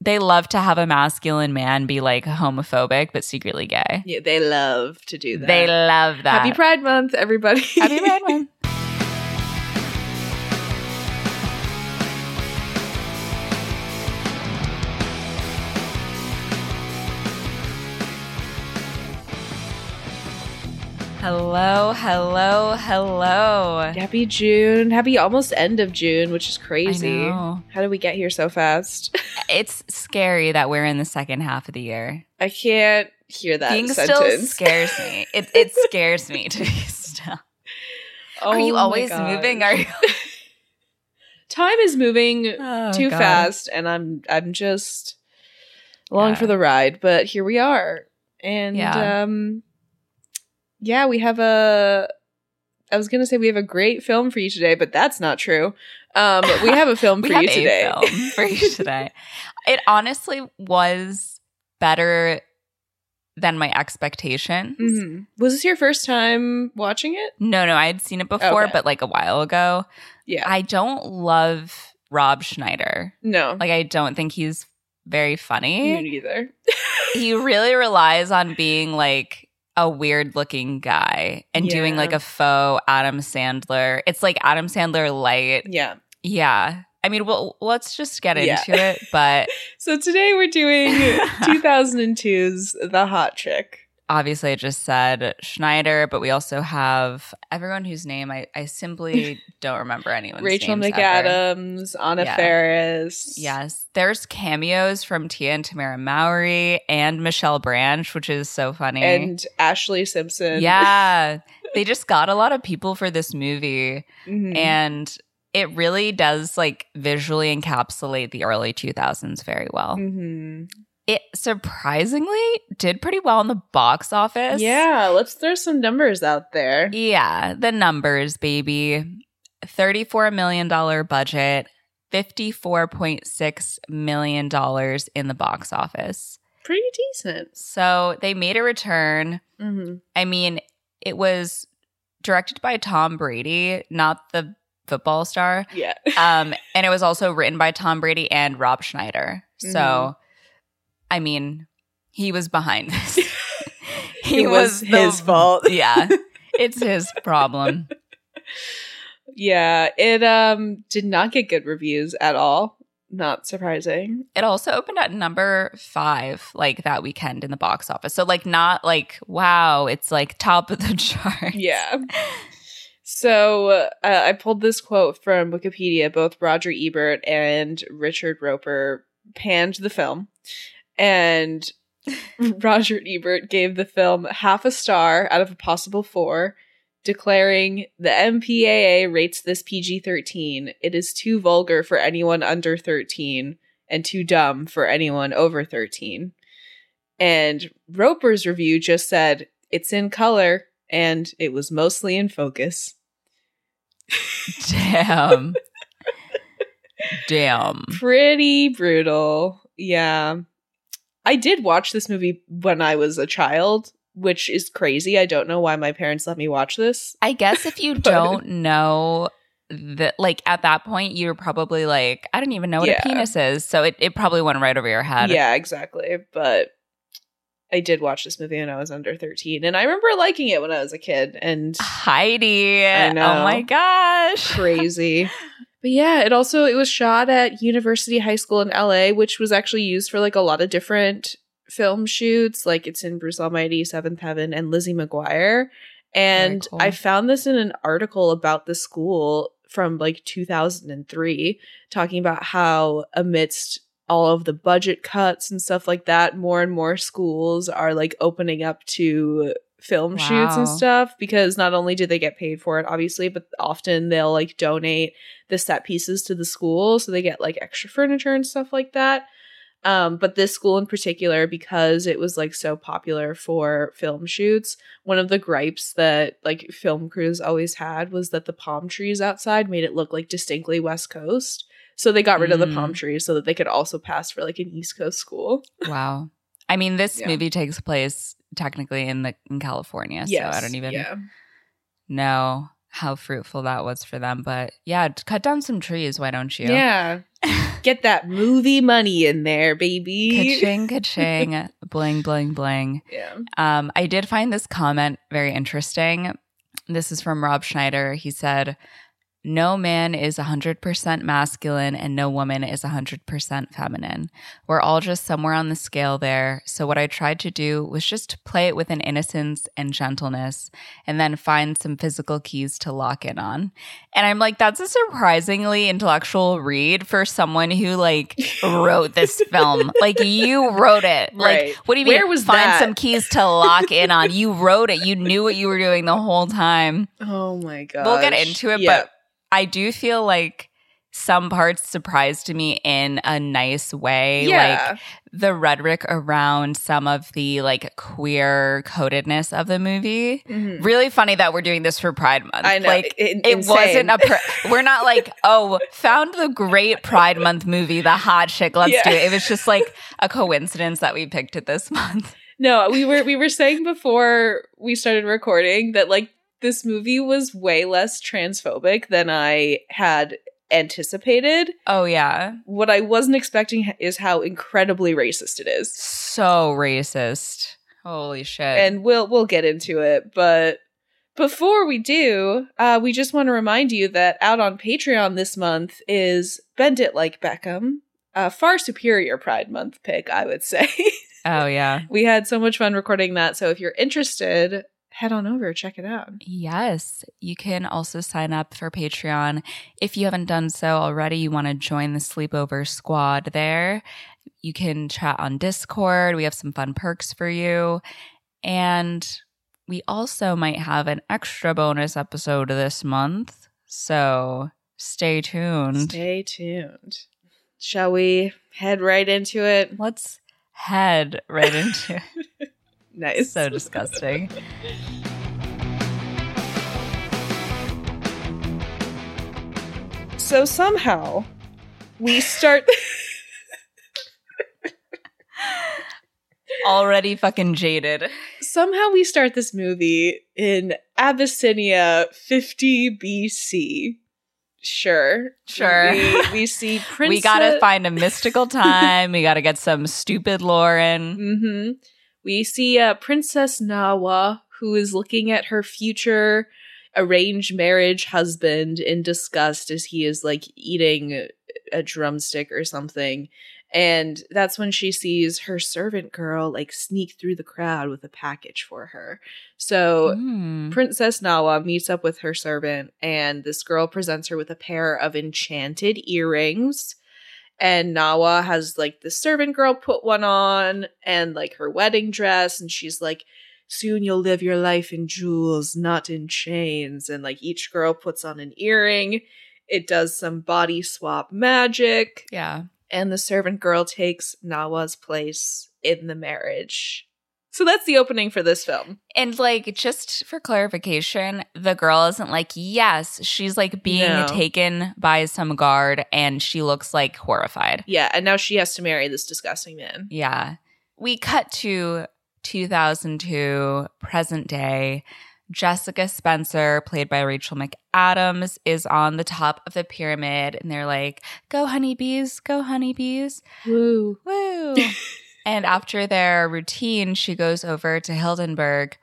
they love to have a masculine man be like homophobic but secretly gay. Yeah, they love to do that. They love that. Happy Pride Month, everybody. Happy Pride Month. Hello, hello, hello. Happy June. Happy almost end of June, which is crazy. How did we get here so fast? It's scary that we're in the second half of the year. I can't hear that Being sentence. still scares me. It it scares me to be still. Are you Oh always gosh. moving? Are you Time is moving Oh, too God. fast, and I'm I'm just along Yeah. for the ride. But here we are, and Yeah. um, yeah, we have a. I was gonna say we have a great film for you today, but that's not true. Um, we have a film we for have you a today. film for you today. It honestly was better than my expectations. Mhm. Was this your first time watching it? No, no, I had seen it before, Okay. but like a while ago. Yeah. I don't love Rob Schneider. no. Like, I don't think he's very Me funny. neither. he really relies on being like a weird looking guy and doing like a faux Adam Sandler. It's like Adam Sandler light. yeah. Yeah. I mean, well, let's just get Yeah. into it. But So today we're doing 2002's The Hot Chick. Obviously, I just said Schneider, but we also have everyone whose name I, I simply don't remember anyone's Rachel names ever. McAdams, Anna Yeah. Faris. Yes, there's cameos from Tia and Tamara Mowry and Michelle Branch, which is so funny. And Ashlee Simpson. yeah, they just got a lot of people for this movie, Mhm. and it really does like visually encapsulate the early 2000s very well. Mhm. It surprisingly did pretty well in the box office. Yeah, let's throw some numbers out there. Yeah, the numbers, baby. $34 million budget, $54.6 million in the box office. Pretty decent. So they made a return. Mm-hmm. I mean, it was directed by Tom Brady, not the football star. Yeah. Um, and it was also written by Tom Brady and Rob Schneider. So, Mhm. I mean, he was behind this. It was the- his fault. Yeah, it's his problem. Yeah, it um did not get good reviews at all. Not surprising. It also opened at number five, like that weekend in the box office. So, like, not like wow, it's like top of the chart. Yeah. So uh, I pulled this quote from Wikipedia. Both Roger Ebert and Richard Roeper panned the film, and Roger Ebert gave the film half a star out of a possible four, declaring the MPAA rates this PG 13. It is too vulgar for anyone under 13 and too dumb for anyone over 13. And Roeper's review just said, it's in color and it was mostly in focus. Damn. Damn. Pretty brutal. Yeah. I did watch this movie when I was a child, which is crazy. I don't know why my parents let me watch this. I guess if you But- don't know that, like, at that point, you're probably like, I don't even know what Yeah. a penis is. So it, it probably went right over your head. Yeah, exactly. But I did watch this movie when I was under 13 and I remember liking it when I was a kid and Heidi. I know. Oh my gosh. crazy. But yeah, it also it was shot at University High School in LA, which was actually used for like a lot of different film shoots. Like it's in Bruce Almighty, Seventh Heaven, and Lizzie McGuire. And cool. I found this in an article about the school from like 2003, talking about how amidst all of the budget cuts and stuff like that, more and more schools are like opening up to film shoots and stuff because not only do they get paid for it, obviously, but often they'll like donate the set pieces to the school so they get like extra furniture and stuff like that. Um, but this school in particular, because it was like so popular for film shoots, one of the gripes that like film crews always had was that the palm trees outside made it look like distinctly West Coast. So they got rid of the Mm. palm trees so that they could also pass for like an East Coast school. Wow. I mean, this Yeah. movie takes place technically in the in California, so I don't even yeah. know how fruitful that was for them. But yeah, cut down some trees. Why don't you? Yeah. Get that movie money in there, baby. Ka-ching, ka-ching, bling, bling, bling. Yeah. Um, I did find this comment very interesting. This is from Rob Schneider. He said, No man is 100% masculine and no woman is 100% feminine. We're all just somewhere on the scale there. So, what I tried to do was just play it with an innocence and gentleness and then find some physical keys to lock in on. And I'm like, that's a surprisingly intellectual read for someone who like wrote this film. Like, you wrote it. Right. Like, what do you mean? Where was find that? some keys to lock in on? You wrote it. You knew what you were doing the whole time. Oh my god. We'll get into it, yeah. but I do feel like some parts surprised me in a nice way. yeah. Like the rhetoric around some of the like queer codedness of the movie. Mhm. Really funny that we're doing this for Pride Month. I know. Like it insane. wasn't a. Pr- we're not like, oh, found the great Pride Month movie, the hot chick. Let's Yeah. do it. It was just like a coincidence that we picked it this month. No, we were we were saying before we started recording that like this movie was way less transphobic than I had anticipated. Oh yeah, What I wasn't expecting is how incredibly racist it is. so racist. Holy shit! And we'll we'll get into it, but before we do, uh, we just want to remind you that out on Patreon this month is Bend It Like Beckham, a far superior Pride Month pick, I would say. oh yeah. we had so much fun recording that, so if you're interested, head on over, check it out. Yes, you can also sign up for Patreon. If you haven't done so already, you want to join the sleepover squad there. You can chat on Discord. We have some fun perks for you. And we also might have an extra bonus episode this month. So stay tuned. Stay tuned. Shall we head right into it? Let's head right into it. Nice. so disgusting. So somehow we start Already fucking jaded. somehow we start this movie in Abyssinia 50 BC. Sure. Sure. We, we see Princess We gotta find a mystical time. we gotta get some stupid Lauren. hmm We see uh, Princess Nawa, who is looking at her future arranged marriage husband in disgust as he is like eating a drumstick or something. And that's when she sees her servant girl like sneak through the crowd with a package for her. So Mm. Princess Nawa meets up with her servant, and this girl presents her with a pair of enchanted earrings. And Nawa has like the servant girl put one on and like her wedding dress, and she's like, Soon you'll live your life in jewels, not in chains. And like each girl puts on an earring. It does some body swap magic, Yeah. and the servant girl takes Nawa's place in the marriage. So that's the opening for this film. And like, just for clarification, the girl isn't like, yes, she's like being No. taken by some guard and she looks like horrified. Yeah, and now she has to marry this disgusting man. Yeah. We cut to 2002, present day. Jessica Spencer, played by Rachel McAdams, is on the top of the pyramid and they're like, go honeybees, go honeybees. Woo. Woo. and after their routine, she goes over to Hildenberg,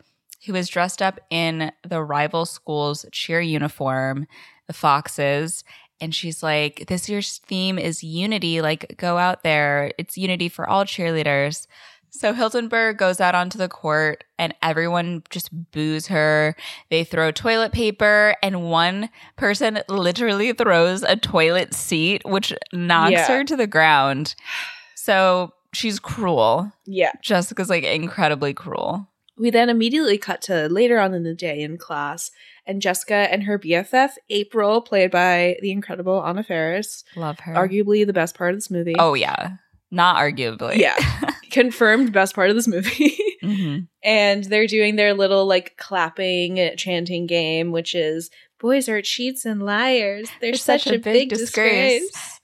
who is dressed up in the rival school's cheer uniform, the Foxes. And she's like, This year's theme is unity. Like, go out there. It's unity for all cheerleaders. So Hildenberg goes out onto the court and everyone just boos her. They throw toilet paper and one person literally throws a toilet seat, which knocks Yeah. her to the ground. So she's cruel. Yeah. Jessica's like incredibly cruel. We then immediately cut to later on in the day in class, and Jessica and her BFF, April, played by the incredible Anna Faris, Love her. arguably the best part of this movie. oh, yeah. Not arguably. Yeah. Confirmed best part of this movie. hmm and they're doing their little like clapping chanting game which is boys are cheats and liars they're such, a big, disgrace.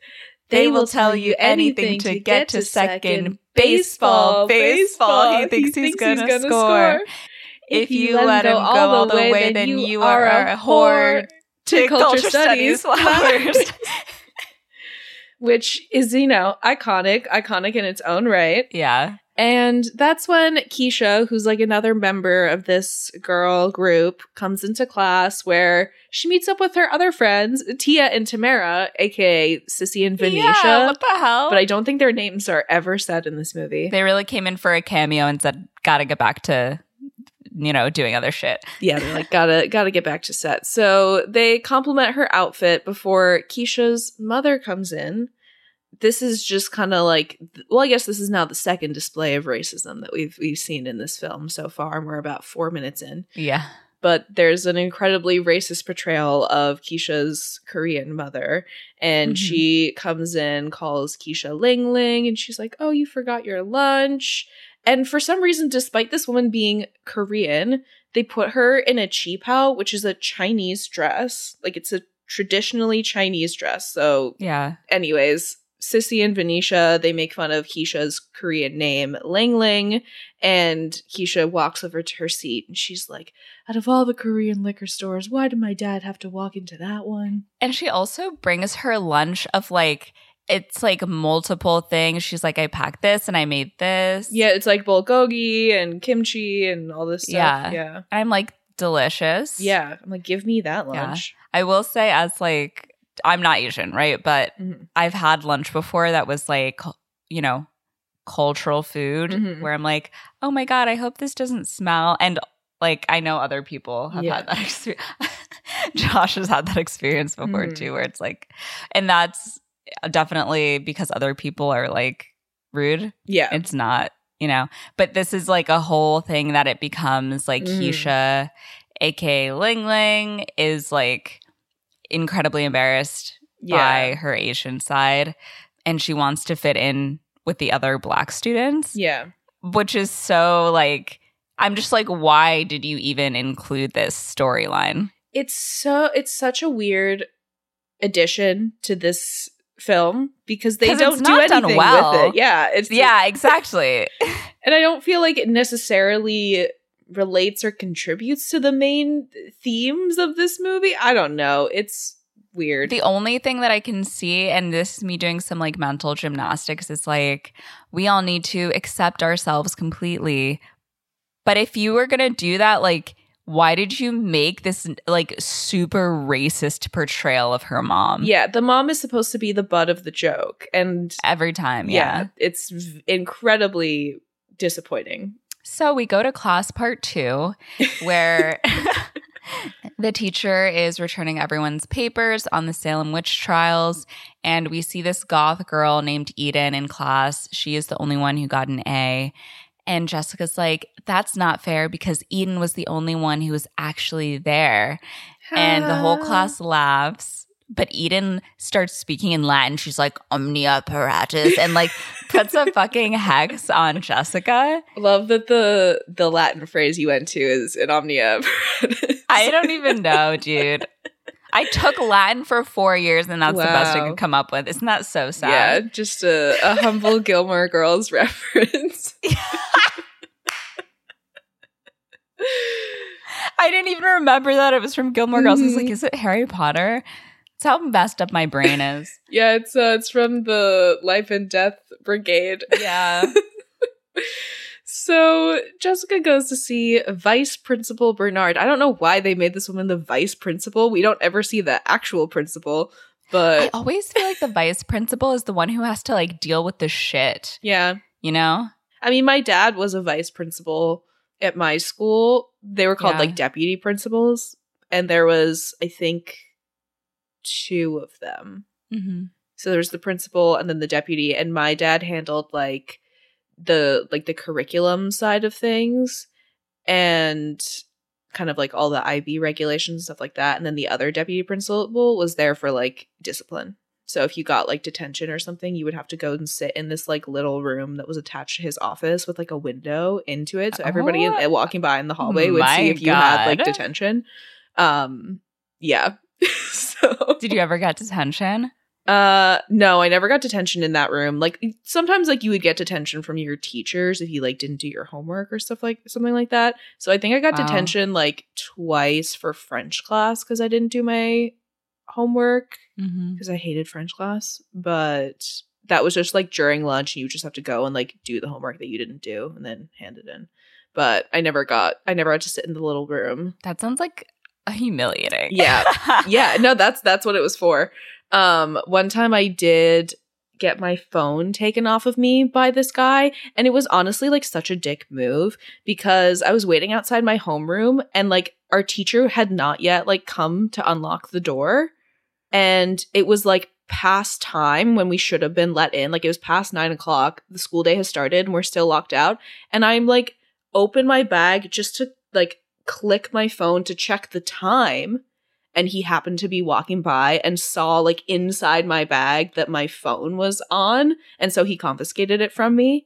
They will tell you anything to get to second baseball. Baseball. He thinks he's gonna score. If, you, let him go all the way, then you are a whore to culture studies flowers. which is you know iconic iconic in its own right yeah. And that's when keisha who's like another member of this girl group comes into class where she meets up with her other friends tia and tamara aka sissy and venetia Yeah, what the hell? but i don't think their names are ever said in this movie they really came in for a cameo and said, gotta get back to, you know, doing other shit. yeah they're like gotta gotta get back to set so they compliment her outfit before keisha's mother comes in this is just kind of like well i guess this is now the second display of racism that we've we've seen in this film so far and we're about four minutes in Yeah. but there's an incredibly racist portrayal of keisha's korean mother and Mhm. she comes in calls keisha ling ling and she's like oh you forgot your lunch and for some reason despite this woman being korean they put her in a qipao which is a chinese dress like it's a traditionally chinese dress so Yeah. anyways, Sissy and Venetia, they make fun of Keisha's Korean name, Ling Ling, and Keisha walks over to her seat and she's like, Out of all the Korean liquor stores, why did my dad have to walk into that one? And she also brings her lunch of like, it's like multiple things. She's like, I packed this and I made this. Yeah, it's like bulgogi and kimchi and all this stuff. Yeah. Yeah. I'm like, delicious. Yeah. I'm like, give me that Yeah. lunch. I will say, as like, I'm not Asian, right? But Mhm. I've had lunch before that was like, you know, cultural food Mhm. where I'm like, oh my God, I hope this doesn't smell. And like, I know other people have Yeah. had that experience. Josh has had that experience before Mhm. too, where it's like, and that's definitely because other people are like rude. Yeah. It's not, you know, but this is like a whole thing that it becomes like Mm. Keisha, aka Ling Ling, is like incredibly embarrassed by her Asian side and she wants to fit in with the other black students, Yeah. which is so like, I'm just like, why did you even include this storyline? It's so it's such a weird addition to this film because they don't do anything well. with it. Yeah, it's Yeah, exactly. and I don't feel like it necessarily relates or contributes to the main themes of this movie. I don't know. It's weird. The only thing that I can see, and this is me doing some like mental gymnastics, is like we all need to accept ourselves completely. But if you were gonna do that, like, why did you make this like super racist portrayal of her mom? yeah, the mom is supposed to be the butt of the joke, and Every time, yeah, yeah. it's v- incredibly disappointing. So we go to class part two, where the teacher is returning everyone's papers on the Salem witch trials. And we see this goth girl named Eden in class. She is the only one who got an A. And Jessica's like, that's not fair because Eden was the only one who was actually there. And the whole class laughs. But Eden starts speaking in Latin. She's like, omnia paratus, and like puts a fucking hex on Jessica. Love that the the Latin phrase you went to is an omnia. I don't even know, dude. I took Latin for four years, and that's the best I Wow. could come up with. Isn't that so sad? Yeah, just a, a humble Gilmore Girls reference. I didn't even remember that it was from Gilmore Girls. I was like, Mhm. is it Harry Potter? It's how messed up my brain is. Yeah, it's uh, it's from the Life and Death Brigade. yeah. So Jessica goes to see Vice Principal Bernard. I don't know why they made this woman the vice principal. We don't ever see the actual principal, but I always feel like the vice principal is the one who has to like deal with the shit, yeah. you know? I mean, my dad was a vice principal at my school. They were called Yeah. like deputy principals, and there was, I think, two of them. Mm-hmm. So there's the principal and then the deputy, and my dad handled like the like the curriculum side of things and kind of like all the IB regulations stuff like that. And then the other deputy principal was there for like discipline. So if you got like detention or something, you would have to go and sit in this like little room that was attached to his office with like a window into it. So everybody in, Oh. walking by in the hallway would see if you had like detention. Um, yeah. so Did you ever get detention? Uh no, I never got detention in that room. Like sometimes like you would get detention from your teachers if you like didn't do your homework or stuff like something like that. So I think I got Wow. detention like twice for French class cuz I didn't do my homework Mm-hmm. because I hated French class, but that was just like during lunch and you just have to go and like do the homework that you didn't do and then hand it in. But I never got I never had to sit in the little room. That sounds like humiliating. Yeah. yeah, no, that's that's what it was for. Um, one time I did get my phone taken off of me by this guy, and it was honestly like such a dick move because I was waiting outside my homeroom and like our teacher had not yet like come to unlock the door, and it was like past time when we should have been let in. Like it was past nine o'clock. The school day has started and we're still locked out. And I'm like open my bag just to like click my phone to check the time and he happened to be walking by and saw like inside my bag that my phone was on and so he confiscated it from me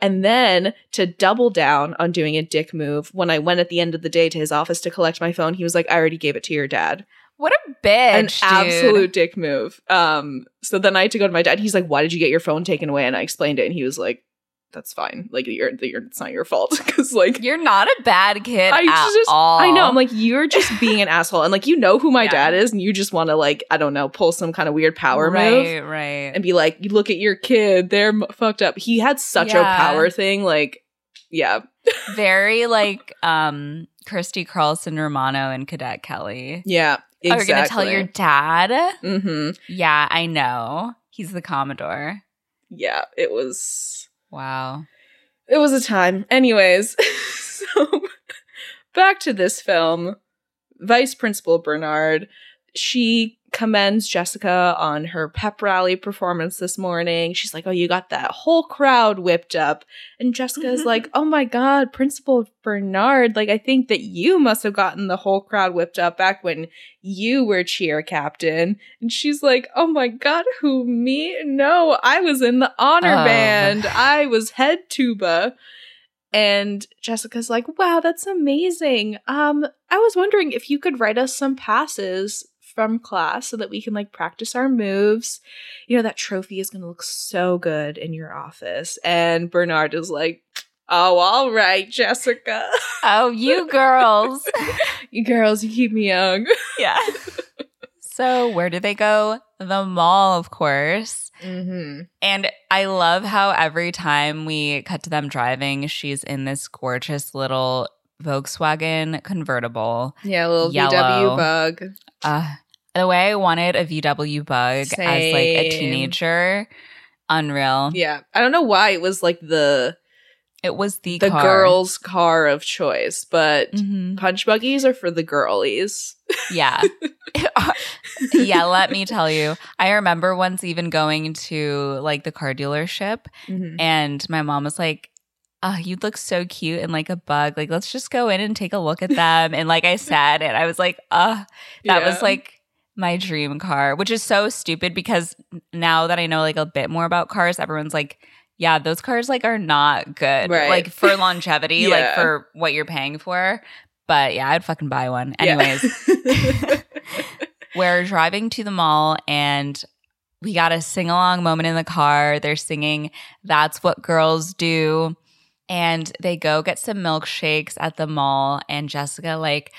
and then to double down on doing a dick move when i went at the end of the day to his office to collect my phone he was like i already gave it to your dad What a bitch. an dude. absolute dick move um so then i had to go to my dad he's like why did you get your phone taken away and i explained it and he was like that's fine like you're, you're it's not your fault because like You're not a bad kid I at just- all. I know. I'm like, you're just being an asshole. And like, you know who my Yeah. dad is, and you just want to, like, I don't know, pull some kind of weird power right, move right. and be like, you look at your kid, they're m- fucked up. He had such Yeah. a power thing. Like, yeah. Very like um Christy Carlson Romano and Cadet Kelly. Yeah. Exactly. you're gonna tell your dad? Mm-hmm. Yeah, I know. He's the Commodore. Yeah. It was, Wow. it was a time. Anyways, so back to this film. Vice Principal Bernard, she commends Jessica on her pep rally performance this morning. She's like, Oh, you got that whole crowd whipped up. And Jessica is like, Oh my God, Principal Bernard, like, I think that you must have gotten the whole crowd whipped up back when you were cheer captain. And she's like, Oh my God, who, me? No, I was in the honor Oh. band. I was head tuba. And Jessica's like, "Wow, that's amazing. Um, I was wondering if you could write us some passes from class so that we can like practice our moves. You know, that trophy is going to look so good in your office." And Bernard is like, "Oh, all right, Jessica. Oh, you girls. you girls, you keep me young." yeah. So where do they go? The mall, of course. Mm-hmm. And I love how every time we cut to them driving, she's in this gorgeous little Volkswagen convertible. Yeah, a little Yellow. VW bug. Uh, the way I wanted a VW bug as like a teenager, unreal. Yeah, I don't know why it was like the It was the the car. girl's car of choice, but Mhm. punch buggies are for the girlies. Yeah. yeah, let me tell you. I remember once even going to like the car dealership Mm-hmm. and my mom was like, Oh, you look so cute and like a bug. Like, let's just go in and take a look at them. and like I said, and I was like, uh, that was like my dream car, which is so stupid because now that I know like a bit more about cars, everyone's like, yeah, those cars like are not good. Right. Like for longevity, like for what you're paying for. But yeah, I'd fucking buy one. Yeah. Anyways, we're driving to the mall and we got a sing along moment in the car. They're singing That's What Girls Do. And they go get some milkshakes at the mall. And Jessica, like,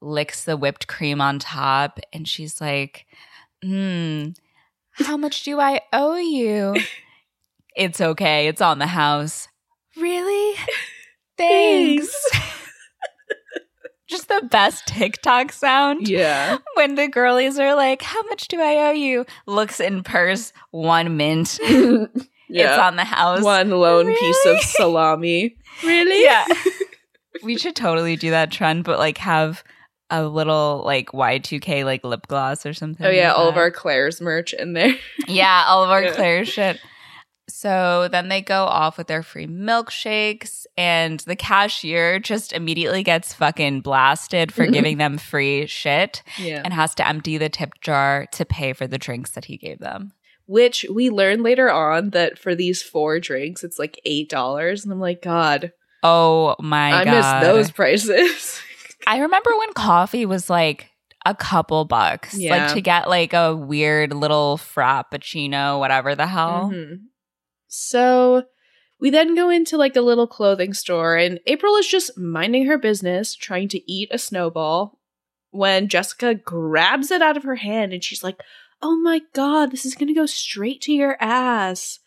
licks the whipped cream on top. And she's like, Hmm, how much do I owe you? it's okay. It's on the house. Really? Thanks. Just the best TikTok sound yeah. when the girlies are like, How much do I owe you? Looks in purse, one mint. yeah. It's on the house. One lone piece of salami. Really? Yeah. we should totally do that trend, but like have a little like Y2K like lip gloss or something. Oh yeah, like all of our Claire's merch in there. Yeah, all of our Yeah. Claire shit. So then they go off with their free milkshakes, and the cashier just immediately gets fucking blasted for giving them free shit Yeah. and has to empty the tip jar to pay for the drinks that he gave them. Which we learn later on that for these four drinks, it's like eight dollars, and I'm like, God, Oh my I god. miss those prices. I remember when coffee was like a couple bucks. Yeah. Like to get like a weird little frappuccino, whatever the hell. Mhm. So we then go into like a little clothing store, and April is just minding her business, trying to eat a snowball, when Jessica grabs it out of her hand and she's like, Oh my god, this is gonna go straight to your ass.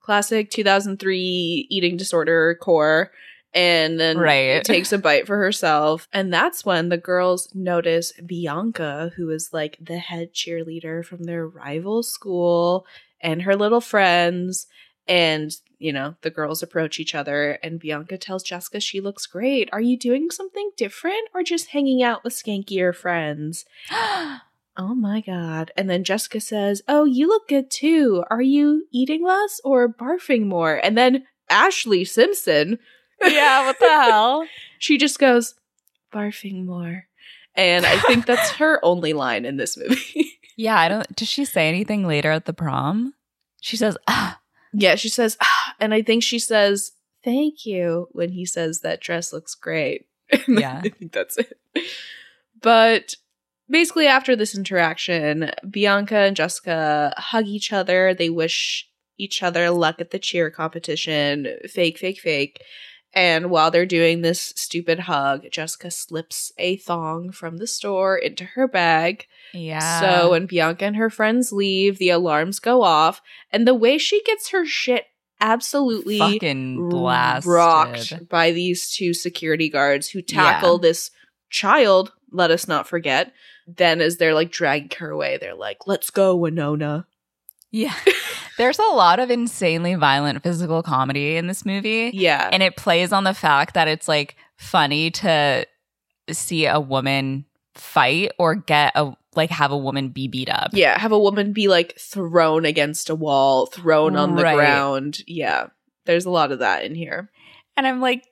Classic 2003 eating disorder core. And then Right. takes a bite for herself. And that's when the girls notice Bianca, who is like the head cheerleader from their rival school, and her little friends. And, you know, the girls approach each other, and Bianca tells Jessica she looks great. Are you doing something different or just hanging out with skankier friends? Oh my God. And then Jessica says, Oh, you look good too. Are you eating less or barfing more? And then Ashlee Simpson, yeah, what the hell? she just goes, Barfing more. And I think that's her only line in this movie. Yeah, I don't. Does she say anything later at the prom? She says, ah, yeah, she says, ah, and I think she says, Thank you when he says that dress looks great. And Yeah. I think that's it. But basically, after this interaction, Bianca and Jessica hug each other. They wish each other luck at the cheer competition. Fake, fake, fake. And while they're doing this stupid hug, Jessica slips a thong from the store into her bag. yeah. So when Bianca and her friends leave, the alarms go off. And the way she gets her shit absolutely fucking blasted. rocked by these two security guards who tackle Yeah. this child, let us not forget. Then as they're like dragging her away, they're like, let's go, Winona. Yeah. There's a lot of insanely violent physical comedy in this movie. Yeah. And it plays on the fact that it's like funny to see a woman fight or get a like have a woman be beat up. yeah. Have a woman be like thrown against a wall, thrown on the Right. ground. Yeah. There's a lot of that in here. And I'm like,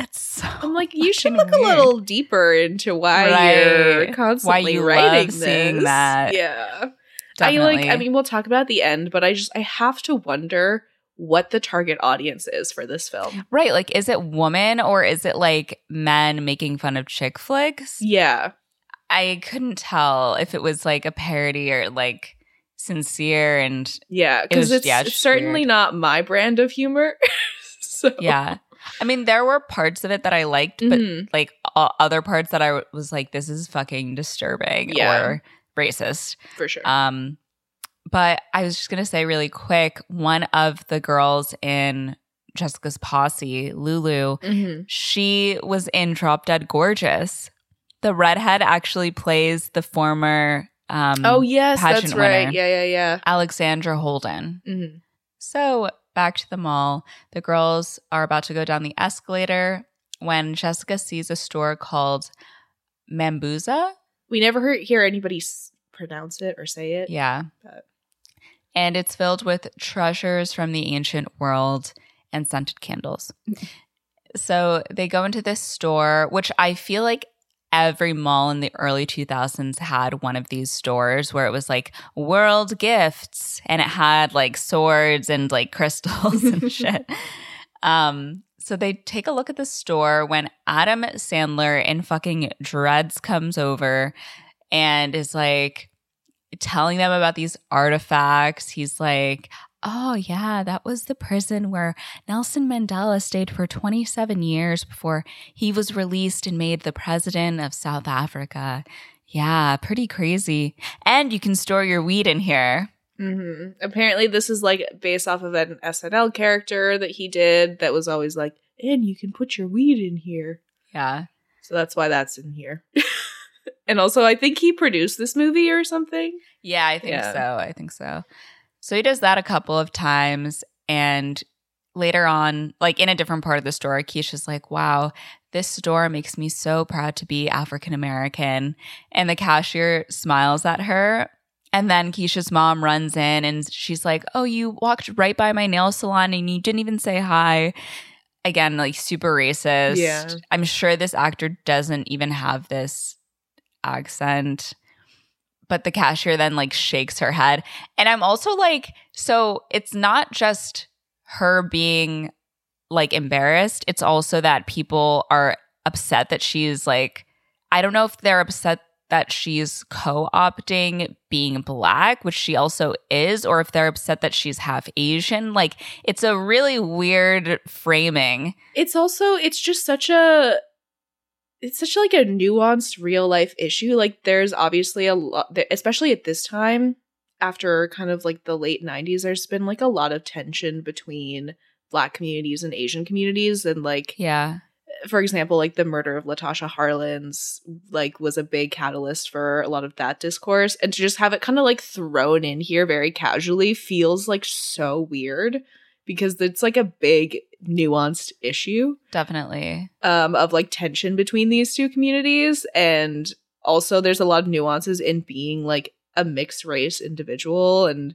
it's so I'm like, you should look a little deeper into why you're Right. constantly you writing love seeing that. Yeah. Definitely. I like I mean we'll talk about the end, but I just I have to wonder what the target audience is for this film. right. Like, is it woman or is it like men making fun of chick flicks? Yeah. I couldn't tell if it was like a parody or like sincere and Yeah, because was- it's yeah, it's certainly weird. not my brand of humor. so yeah. I mean, there were parts of it that I liked, but Mhm. like other parts that I was like, this is fucking disturbing Yeah. or racist. for sure. Um, but I was just gonna say really quick, one of the girls in Jessica's posse, Lulu, Mhm. she was in Drop Dead Gorgeous. The redhead actually plays the former um, Oh yes, that's right. winner. Yeah, yeah, yeah. Alexandra Holden. Mhm. So back to the mall. The girls are about to go down the escalator when Jessica sees a store called Mambuza. We never hear, hear anybody s- pronounce it or say it. Yeah. But- And it's filled with treasures from the ancient world and scented candles. so they go into this store, which I feel like every mall in the early 2000s had one of these stores where it was like world gifts and it had like swords and like crystals and shit. Um, so they take a look at the store when Adam Sandler in fucking dreads comes over and is like telling them about these artifacts. He's like, Oh, yeah, that was the prison where Nelson Mandela stayed for 27 years before he was released and made the president of South Africa. Yeah, pretty crazy. And you can store your weed in here. Hmm Apparently, this is like based off of an SNL character that he did that was always like, and you can put your weed in here. Yeah. So that's why that's in here. and also, I think he produced this movie or something. Yeah, I think Yeah. so. I think so. So he does that a couple of times. And later on, like in a different part of the store, Keisha's like, wow, this store makes me so proud to be African American. And the cashier smiles at her. And then Keisha's mom runs in and she's like, oh, you walked right by my nail salon and you didn't even say hi. Again, like super racist. Yeah. I'm sure this actor doesn't even have this accent but the cashier then like shakes her head. And I'm also like, so it's not just her being like embarrassed, it's also that people are upset that she's like, I don't know if they're upset that she's co opting being black, which she also is, or if they're upset that she's half Asian. Like, it's a really weird framing. It's also, it's just such a. It's such like a nuanced real life issue. Like, there's obviously a lot, especially at this time, after kind of like the late 90s, there's been like a lot of tension between black communities and Asian communities. And like, Yeah. For example, like the murder of Latasha Harlins, like was a big catalyst for a lot of that discourse. And to just have it kind of like thrown in here very casually feels like so weird because it's like a big nuanced issue Definitely. um, of like tension between these two communities. And also there's a lot of nuances in being like a mixed race individual and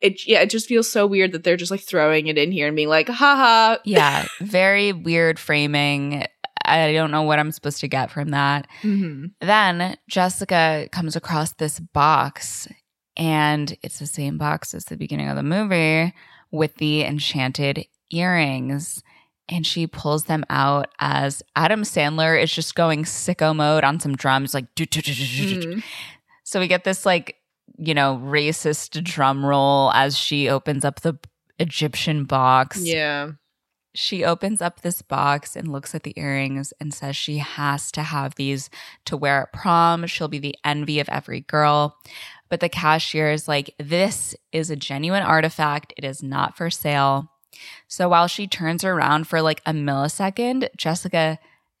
it yeah, it just feels so weird that they're just like throwing it in here and being like, haha. Yeah. Very weird framing. I don't know what I'm supposed to get from that. Mhm. Then Jessica comes across this box, and it's the same box as the beginning of the movie with the enchanted earrings. And she pulls them out as Adam Sandler is just going sicko mode on some drums, like. Mhm. So we get this, like, you know, racist drum roll as she opens up the Egyptian box. Yeah. She opens up this box and looks at the earrings and says she has to have these to wear at prom. She'll be the envy of every girl. But the cashier is like, this is a genuine artifact. It is not for sale. So while she turns around for like a millisecond, Jessica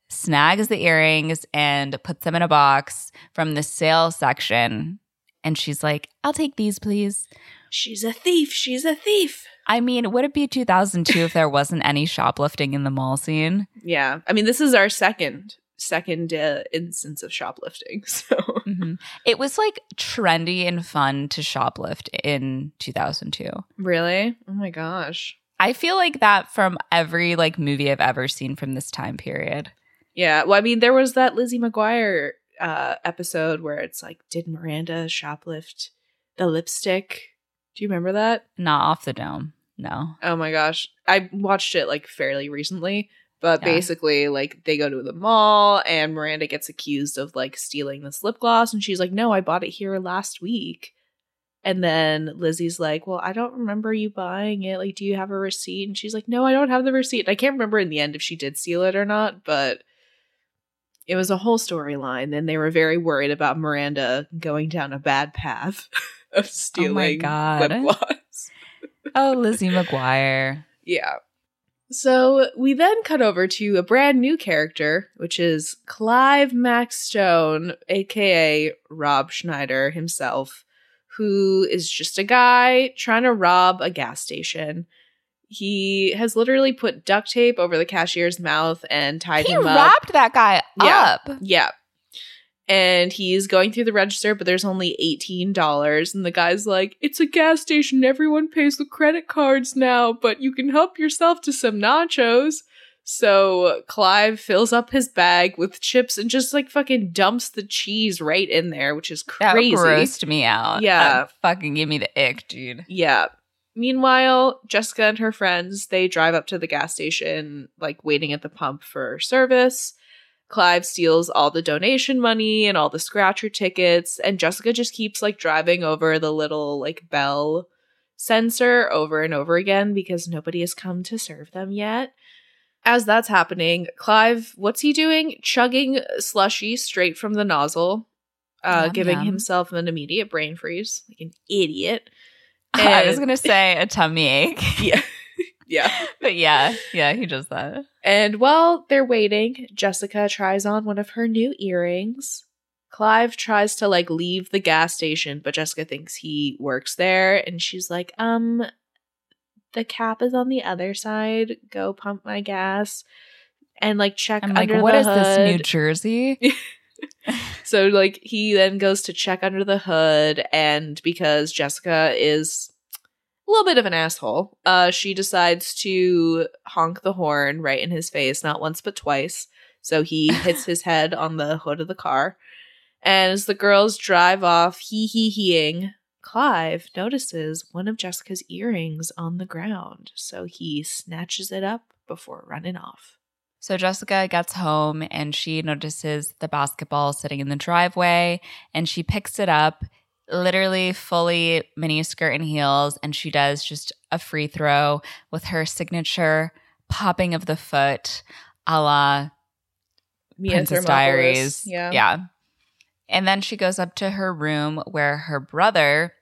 snags the earrings and puts them in a box from the sale section. And she's like, I'll take these, please. She's a thief. She's a thief. I mean, would it be 2002 if there wasn't any shoplifting in the mall scene? Yeah. I mean, this is our second second uh, instance of shoplifting. So Mhm. It was like trendy and fun to shoplift in 2002. really, oh my gosh. I feel like that from every like movie I've ever seen from this time period. Yeah. Well, I mean, there was that Lizzie McGuire uh, episode where it's like, did Miranda shoplift the lipstick? Do you remember that? Not off the dome. No. Oh my gosh. I watched it like fairly recently, but Yeah. basically, like, they go to the mall and Miranda gets accused of like stealing this lip gloss. And she's like, no, I bought it here last week. And then Lizzie's like, well, I don't remember you buying it. Like, do you have a receipt? And she's like, no, I don't have the receipt. I can't remember in the end if she did steal it or not, but it was a whole storyline. And they were very worried about Miranda going down a bad path of oh stealing God. lip gloss. Oh, Lizzie McGuire. Yeah. So we then cut over to a brand new character, which is Clive Maxtone, aka Rob Schneider himself, who is just a guy trying to rob a gas station. He has literally put duct tape over the cashier's mouth and tied He him up. He wrapped that guy Yeah. up. Yeah. And he's going through the register, but there's only $18. And the guy's like, It's a gas station. Everyone pays with credit cards now, but you can help yourself to some nachos. So Clive fills up his bag with chips and just like fucking dumps the cheese right in there, which is crazy. That grossed me out. Yeah. That fucking give me the ick, dude. Yeah. Meanwhile, Jessica and her friends, they drive up to the gas station, like waiting at the pump for service. Clive steals all the donation money and all the scratcher tickets, and Jessica just keeps like driving over the little like bell sensor over and over again because nobody has come to serve them yet. As that's happening, Clive, what's he doing? Chugging slushy straight from the nozzle, uh, Yum, giving yum. himself an immediate brain freeze, like an idiot. I was gonna say a tummy ache. Yeah. yeah. but yeah, yeah, he does that. And while they're waiting, Jessica tries on one of her new earrings. Clive tries to like leave the gas station, but Jessica thinks he works there and she's like, "Um the cap is on the other side. Go pump my gas." And like check I'm like, under what the is this, New. Jersey? So like he then goes to check under the hood and because Jessica is a little bit of an asshole, uh she decides to honk the horn right in his face, not once but twice. So he hits his head on the hood of the car. And as the girls drive off, hee hee heeing, Clive notices one of Jessica's earrings on the ground. So he snatches it up before running off. So Jessica gets home and she notices the basketball sitting in the driveway and she picks it up, literally fully mini skirt and heels, and she does just a free throw with her signature popping of the foot a la Mia Princess Thermopolis. Diaries. Yeah. Yeah. And then she goes up to her room where her brother,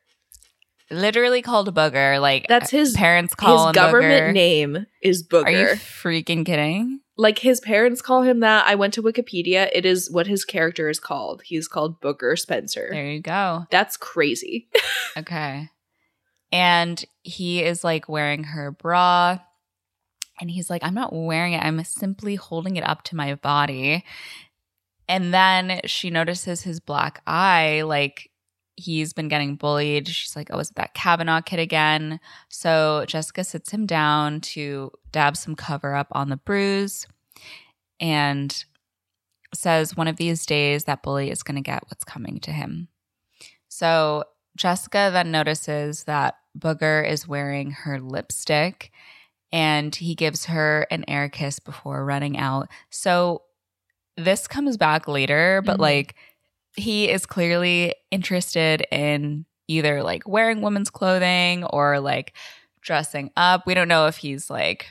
literally called Booger, like That's uh, his parents call his him government Booger. name is Booger. Are you freaking kidding? Like his parents call him that. I went to Wikipedia. It is what his character is called. He's called Booger Spencer. There you go. That's crazy. Okay. And he is like wearing her bra. And he's like, I'm not wearing it. I'm simply holding it up to my body. And then she notices his black eye. Like he's been getting bullied. She's like, Oh, is it that Kavanaugh kid again? So Jessica sits him down to dab some cover up on the bruise and says, One of these days, that bully is going to get what's coming to him. So Jessica then notices that Booger is wearing her lipstick and he gives her an air kiss before running out. So this comes back later, but Mhm. like he is clearly interested in either like wearing women's clothing or like dressing up. We don't know if he's like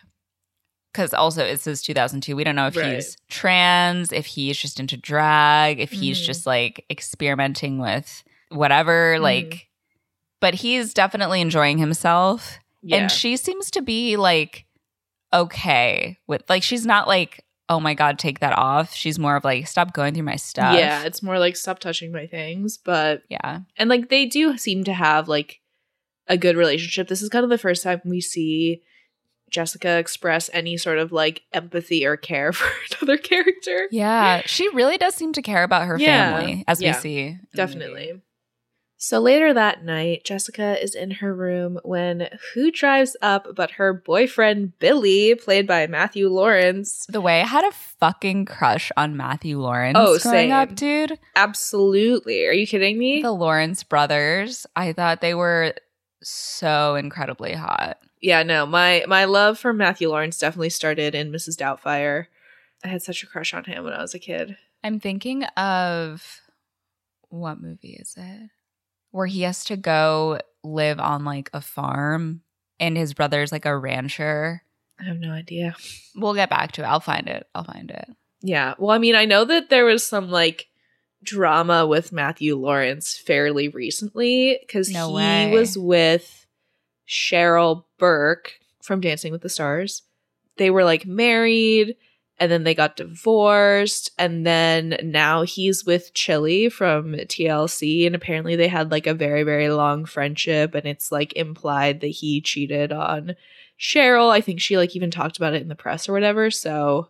because also it says 2002. We don't know if Right. he's trans, if he's just into drag, if he's Mhm. just like experimenting with whatever. Mhm. Like, but he's definitely enjoying himself. Yeah. And she seems to be like okay with like she's not like, oh my God, take that off. She's more of like, stop going through my stuff. Yeah, it's more like stop touching my things, but Yeah. and like they do seem to have like a good relationship. This is kind of the first time we see Jessica express any sort of like empathy or care for another character. Yeah. She really does seem to care about her Yeah. family, as Yeah. we see. in the movie. Definitely. So later that night, Jessica is in her room when who drives up but her boyfriend Billy, played by Matthew Lawrence. The way I had a fucking crush on Matthew Lawrence Oh, growing up, dude. Absolutely. Are you kidding me? The Lawrence brothers, I thought they were so incredibly hot. yeah, no. My my love for Matthew Lawrence definitely started in Mrs. Doubtfire. I had such a crush on him when I was a kid. I'm thinking of what movie is it? Where he has to go live on like a farm and his brother's like a rancher. I have no idea. We'll get back to it. I'll find it. I'll find it. Yeah. Well, I mean, I know that there was some like drama with Matthew Lawrence fairly recently because No he way. was with Cheryl Burke from Dancing with the Stars. They were like married and then they got divorced and then now he's with Chili from TLC and apparently they had like a very very long friendship and it's like implied that he cheated on Cheryl. I think she like even talked about it in the press or whatever. So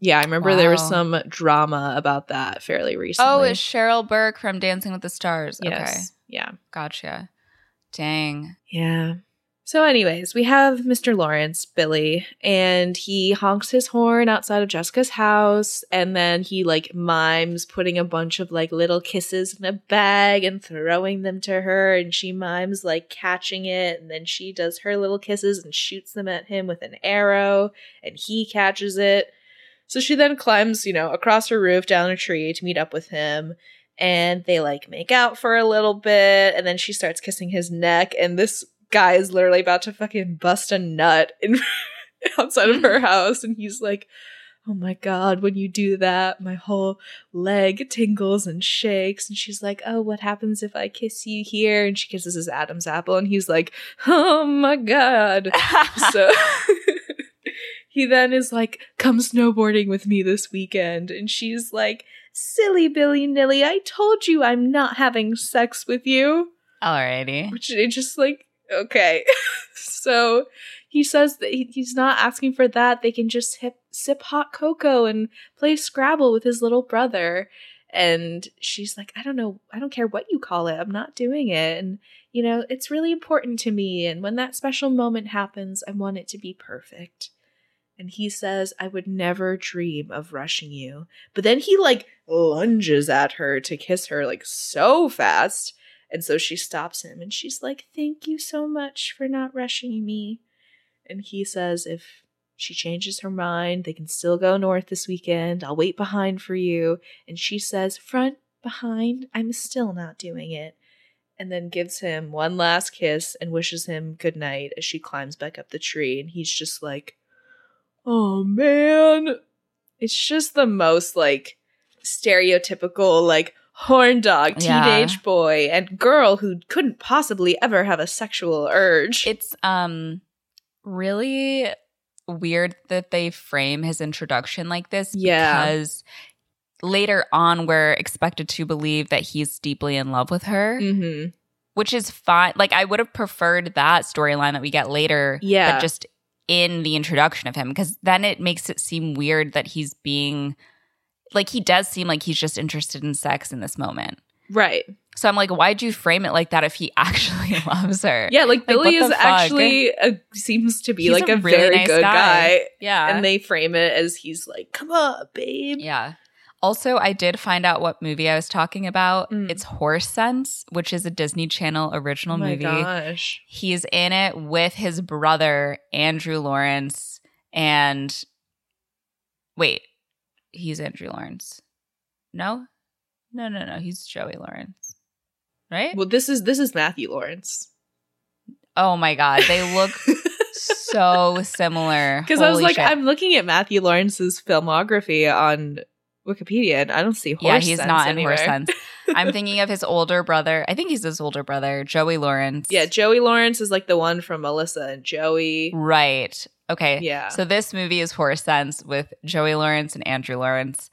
yeah, I remember there was some drama about that fairly recently. Oh, it's Cheryl Burke from Dancing with the Stars. Okay. yes. Yeah. Gotcha. Dang. Yeah. So, anyways, we have Mr. Lawrence, Billy, and he honks his horn outside of Jessica's house, and then he like mimes putting a bunch of like little kisses in a bag and throwing them to her, and she mimes like catching it, and then she does her little kisses and shoots them at him with an arrow, and he catches it. So she then climbs, you know, across her roof down a tree to meet up with him and they like make out for a little bit and then she starts kissing his neck and this guy is literally about to fucking bust a nut in outside of her mm. house and he's like oh my god when you do that my whole leg tingles and shakes and she's like oh what happens if i kiss you here and she kisses his adam's apple and he's like oh my god so he then is like, come snowboarding with me this weekend. And she's like, silly Billy Nilly, I told you I'm not having sex with you. Alrighty. Which it just like, okay. so he says that he- he's not asking for that. They can just hip, sip hot cocoa and play Scrabble with his little brother. And she's like, I don't know, I don't care what you call it. I'm not doing it. And, you know, it's really important to me. And when that special moment happens, I want it to be perfect. And he says, I would never dream of rushing you. But then he like lunges at her to kiss her like so fast. And so she stops him and she's like, Thank you so much for not rushing me. And he says, If She changes her mind. They can still go north this weekend. I'll wait behind for you. And she says, Front, behind, I'm still not doing it. And then gives him one last kiss and wishes him good night as she climbs back up the tree. And he's just like, Oh man. It's just the most like stereotypical, like, horn dog, Yeah. teenage boy, and girl who couldn't possibly ever have a sexual urge. It's um really weird that they frame his introduction like this Yeah. because later on we're expected to believe that he's deeply in love with her, mm-hmm. which is fine. Like I would have preferred that storyline that we get later, Yeah. but just in the introduction of him because then it makes it seem weird that he's being like he does seem like he's just interested in sex in this moment. Right. So I'm like, why'd you frame it like that if he actually loves her? Yeah, like, Billy is fuck? actually a, seems to be He's like a a, really very nice good guy. guy. Yeah. And they frame it as he's like, "Come on, babe." Yeah. Also, I did find out what movie I was talking about. Mm. It's Horse Sense, which is a Disney Channel original Oh my movie. gosh. He's in it with his brother, Andrew Lawrence, and wait, he's Andrew Lawrence. No? No, no, no. He's Joey Lawrence. Right? Well, this is this is Matthew Lawrence. Oh my God. They look so similar. Because I was like, shit. I'm looking at Matthew Lawrence's filmography on Wikipedia, and I don't see horse. yeah, he's Sense not in anywhere. Horse Sense. I'm thinking of his older brother. I think he's his older brother, Joey Lawrence. Yeah, Joey Lawrence is like the one from Melissa and Joey. Right. Okay. Yeah. So this movie is Horse Sense with Joey Lawrence and Andrew Lawrence.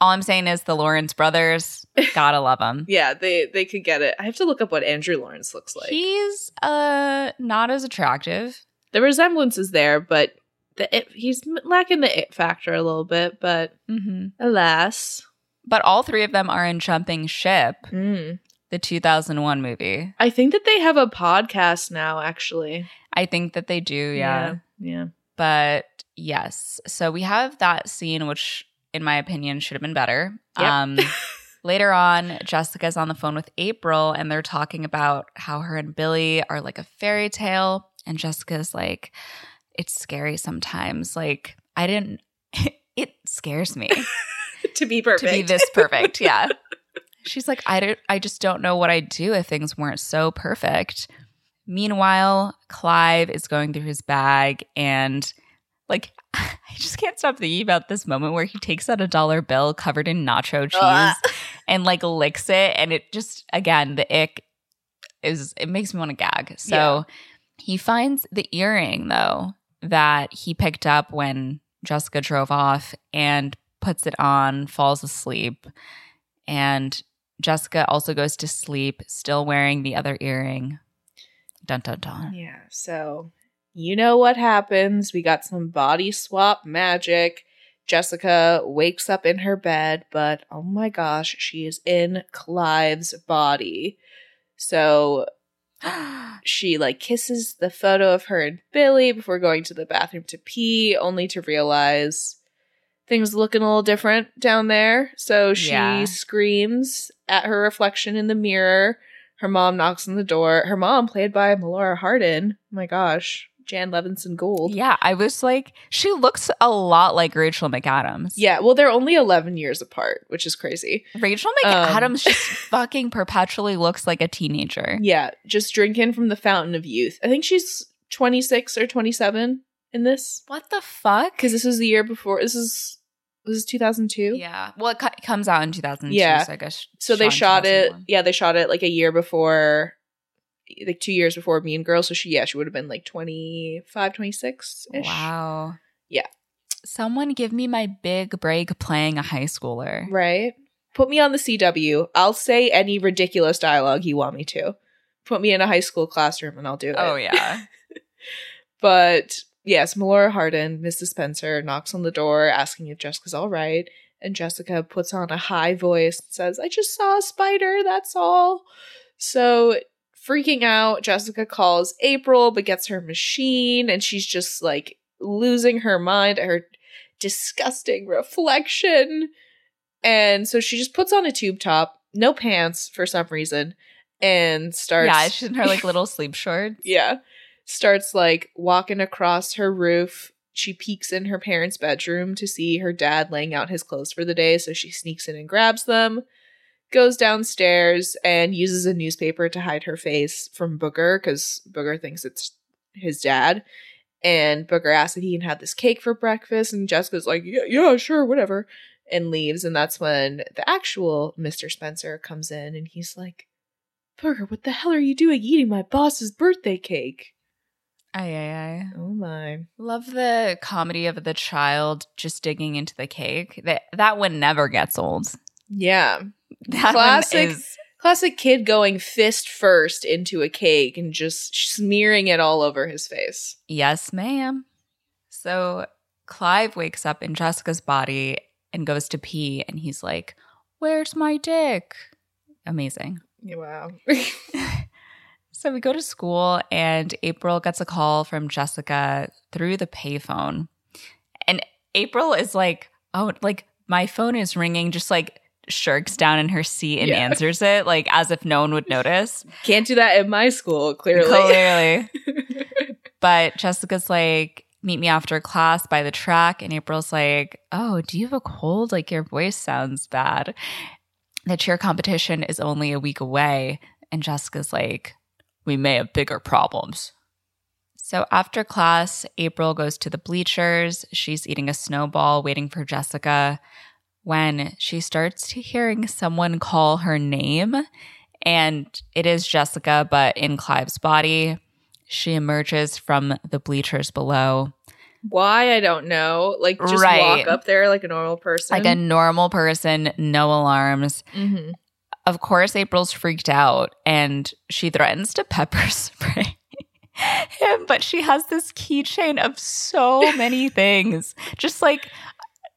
All I'm saying is the Lawrence brothers, gotta love them. Yeah, they they could get it. I have to look up what Andrew Lawrence looks like. He's uh not as attractive. the resemblance is there, but the it, he's lacking the it factor a little bit. But hmm alas, But all three of them are in Jumping Ship, Mm. the 2001 movie. I think that they have a podcast now. Actually, I think that they do, yeah. yeah. But yes, so we have that scene, which in my opinion should have been better. Yep. Um, later on, Jessica's on the phone with April and they're talking about how her and Billy are like a fairy tale. And Jessica's like, it's scary sometimes. Like, I didn't, it scares me to be perfect. to be this perfect. Yeah. She's like, I, don't, I just don't know what I'd do if things weren't so perfect. Meanwhile, Clive is going through his bag and like I just can't stop thinking about this moment where he takes out a dollar bill covered in nacho cheese Ugh. and like licks it and it just again the ick is it makes me want to gag. So Yeah. he finds the earring though that he picked up when Jessica drove off and puts it on, falls asleep. And Jessica also goes to sleep still wearing the other earring. Dun dun dun. Yeah. So you know what happens. We got some body swap magic. Jessica wakes up in her bed, but oh my gosh, she is in Clive's body. So she like kisses the photo of her and Billy before going to the bathroom to pee, only to realize things looking a little different down there. So she Yeah. screams at her reflection in the mirror. Her mom knocks on the door. Her mom, played by Melora Hardin. Oh my gosh, Jan Levinson Gould. yeah, I was like, she looks a lot like Rachel McAdams. Yeah, well, they're only 11 years apart, which is crazy. Rachel Um, McAdams just fucking perpetually looks like a teenager. Yeah, just drinking from the fountain of youth. I think she's 26 or 27 in this. What the fuck? because this was the year before. This is this 2002. Yeah. Well, it, it comes out in 2002. Yeah. So I guess. So they shot shot it. Yeah, they shot it like a year before, like two years before Mean Girls. So she, yeah, she would have been like 25, 26 ish. Wow. Yeah. Someone give me my big break playing a high schooler. Right. Put me on the CW. I'll say any ridiculous dialogue you want me to. Put me in a high school classroom and I'll do it. Oh, yeah. But yes, Melora Hardin, Mrs. Spencer, knocks on the door asking if Jessica's all right. And Jessica puts on a high voice and says, I just saw a spider, that's all. So, freaking out, Jessica calls April but gets her machine and she's just like losing her mind at her disgusting reflection. And so she just puts on a tube top, no pants for some reason, and starts. yeah, she's in her like little sleep shorts. Yeah. Starts like walking across her roof she peeks in her parents' bedroom to see her dad laying out his clothes for the day, so she sneaks in and grabs them, goes downstairs, and uses a newspaper to hide her face from Booger because Booger thinks it's his dad. And Booger asks if he can have this cake for breakfast, and Jessica's like, "Yeah, yeah, sure, whatever," and leaves. And that's when the actual Mr. Spencer comes in, and he's like, "Booger, what the hell are you doing eating my boss's birthday cake?" Aye, aye, aye. Oh my. Love the comedy of the child just digging into the cake. That that one never gets old. Yeah. That Classic. is Classic kid going fist first into a cake and just smearing it all over his face. yes, ma'am. So Clive wakes up in Jessica's body and goes to pee, and he's like, "Where's my dick?" Amazing. Wow. So we go to school, and April gets a call from Jessica through the payphone. And April is like, Oh, like my phone is ringing, just like shirks down in her seat and Yeah. answers it, like as if no one would notice. Can't do that in my school, clearly. Clearly. But Jessica's like, Meet me after class by the track. And April's like, Oh, do you have a cold? Like your voice sounds bad. The cheer competition is only a week away. And Jessica's like, We may have bigger problems. So after class, April goes to the bleachers. She's eating a snowball, waiting for Jessica, when she starts to hearing someone call her name. And it is Jessica, but in Clive's body. She emerges from the bleachers below. Why I don't know. Like just Right. walk up there like a normal person. Like a normal person, no alarms. Mhm. Of course, April's freaked out and she threatens to pepper spray him, but she has this keychain of so many things. Just like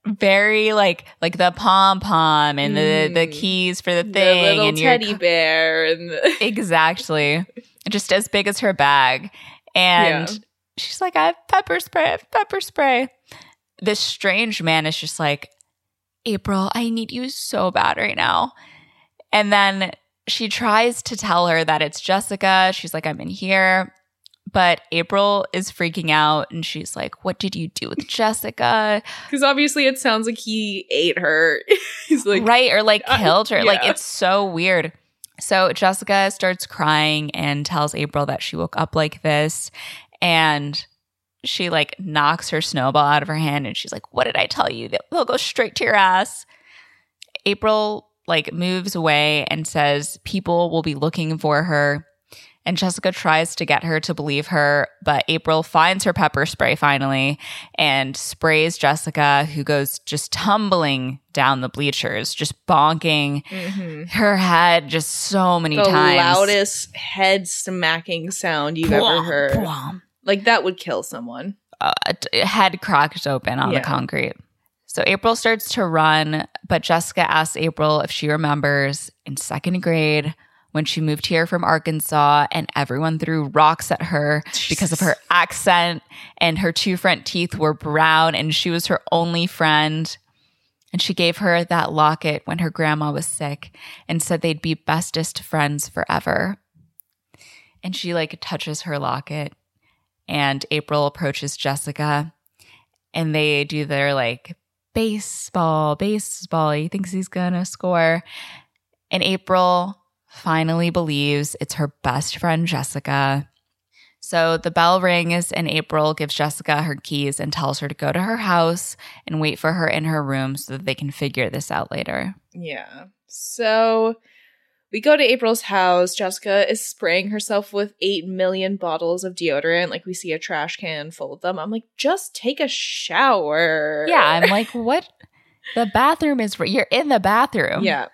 very like like the pom pom and the the Mm. keys for the The thing little and your teddy bear and the- exactly just as big as her bag and Yeah. she's like i have pepper spray i have pepper spray this strange man is just like april i need you so bad right now and then she tries to tell her that it's jessica. She's like i'm in here. But april is freaking out and she's like what did you do with jessica? Because obviously it sounds like he ate her. He's like, right or like killed her. Like yeah. it's so weird. So jessica starts crying and tells april that she woke up like this. And she like knocks her snowball out of her hand and she's like what did i tell you that they'll go straight to your ass? April like moves away and says people will be looking for her and Jessica tries to get her to believe her, but April finds her pepper spray finally and sprays Jessica, who goes just tumbling down the bleachers, just bonking mhm. her head just so many the times. loudest head smacking sound you've ever heard. Like that would kill someone. Uh, head cracked open on Yeah. the concrete. So April starts to run, but Jessica asks April if she remembers in second grade when she moved here from Arkansas and everyone threw rocks at her because of her accent and her two front teeth were brown and she was her only friend. And she gave her that locket when her grandma was sick and said they'd be bestest friends forever. And she like touches her locket and April approaches Jessica and they do their like baseball, baseball. He thinks he's gonna score. And April finally believes it's her best friend, Jessica. So the bell rings, and April gives Jessica her keys and tells her to go to her house and wait for her in her room so that they can figure this out later. Yeah. So we go to April's house. Jessica is spraying herself with 8 million bottles of deodorant. Like we see a trash can full of them. I'm like, just take a shower. Yeah, I'm like, what? The bathroom is, you're in the bathroom. Yeah.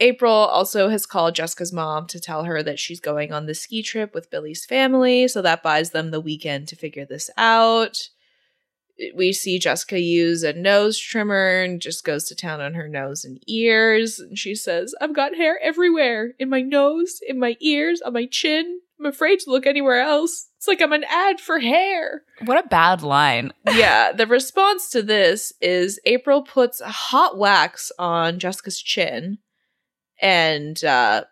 April also has called Jessica's mom to tell her that she's going on the ski trip with Billy's family, so that buys them the weekend to figure this out. We see Jessica use a nose trimmer and just goes to town on her nose and ears. And she says, I've got hair everywhere in my nose, in my ears, on my chin. I'm afraid to look anywhere else. It's like I'm an ad for hair What a bad line. yeah, the response to this is April puts hot wax on Jessica's chin and uh,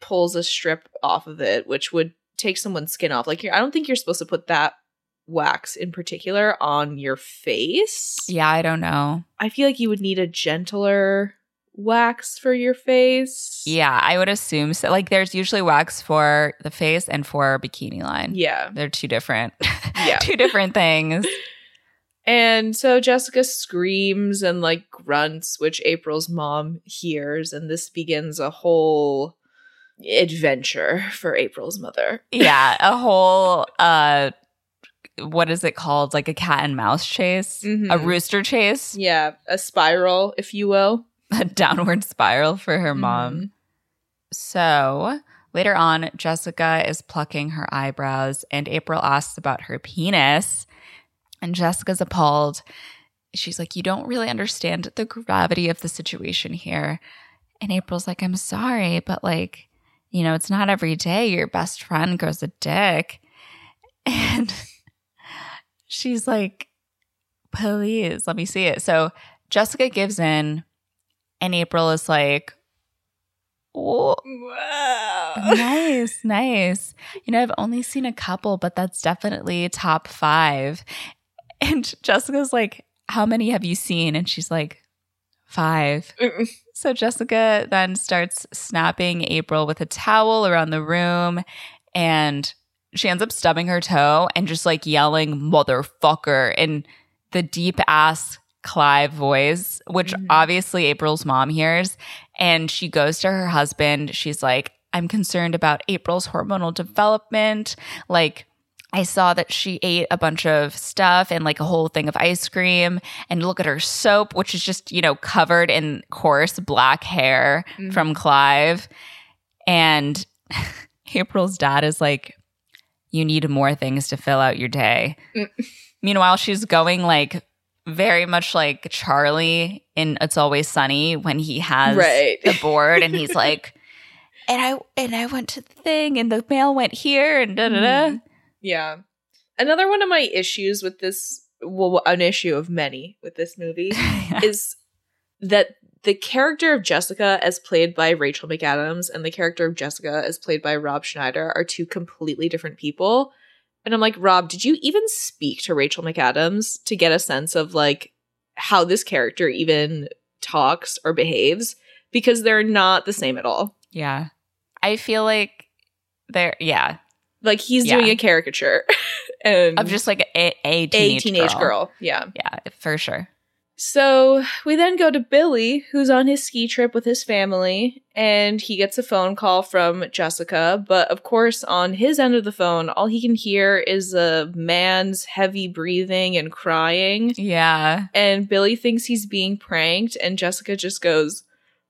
pulls a strip off of it, which would take someone's skin off. Like, I don't think you're supposed to put that wax in particular on your face. Yeah, I don't know. I feel like you would need a gentler wax for your face. Yeah, I would assume so. Like, there's usually wax for the face and for bikini line. Yeah. They're two different, Yeah. two different things. And so Jessica screams and like grunts, which April's mom hears, and this begins a whole adventure for April's mother. Yeah, a whole uh what is it called? Like a cat and mouse chase, a Mhm. rooster chase, Yeah, a spiral, if you will. a downward spiral for her mom. Mhm. So later on, Jessica is plucking her eyebrows, and April asks about her penis. And Jessica's appalled. She's like, You don't really understand the gravity of the situation here. And April's like, I'm sorry, but like, you know, it's not every day your best friend grows a dick. And she's like, Please let me see it. So Jessica gives in, and April is like, Oh, Wow. nice, nice. You know, I've only seen a couple, but that's definitely top five. And Jessica's like, How many have you seen? And she's like, Five. So Jessica then starts snapping April with a towel around the room and she ends up stubbing her toe and just like yelling motherfucker in the deep ass Clive voice, which Mhm. obviously April's mom hears. And she goes to her husband. She's like, I'm concerned about April's hormonal development. Like, I saw that she ate a bunch of stuff and like a whole thing of ice cream. And look at her soap, which is just, you know, covered in coarse black hair Mhm. from Clive. And April's dad is like, You need more things to fill out your day. Mm. Meanwhile, she's going like very much like Charlie in It's Always Sunny when he has Right. the board and he's like, and I and I went to the thing and the mail went here and da da da. Mhm. Yeah. Another one of my issues with this, well, an issue of many with this movie, is that the character of Jessica, as played by Rachel McAdams, and the character of Jessica, as played by Rob Schneider, are two completely different people. And I'm like, Rob, did you even speak to Rachel McAdams to get a sense of like how this character even talks or behaves? Because they're not the same at all. yeah. I feel like there, yeah, Like he's Yeah. doing a caricature and of just like a, a a teenage, teenage girl. girl. Yeah. Yeah, for sure. So we then go to Billy, who's on his ski trip with his family, and he gets a phone call from Jessica. But of course, on his end of the phone, all he can hear is a man's heavy breathing and crying. Yeah. And Billy thinks he's being pranked, and Jessica just goes,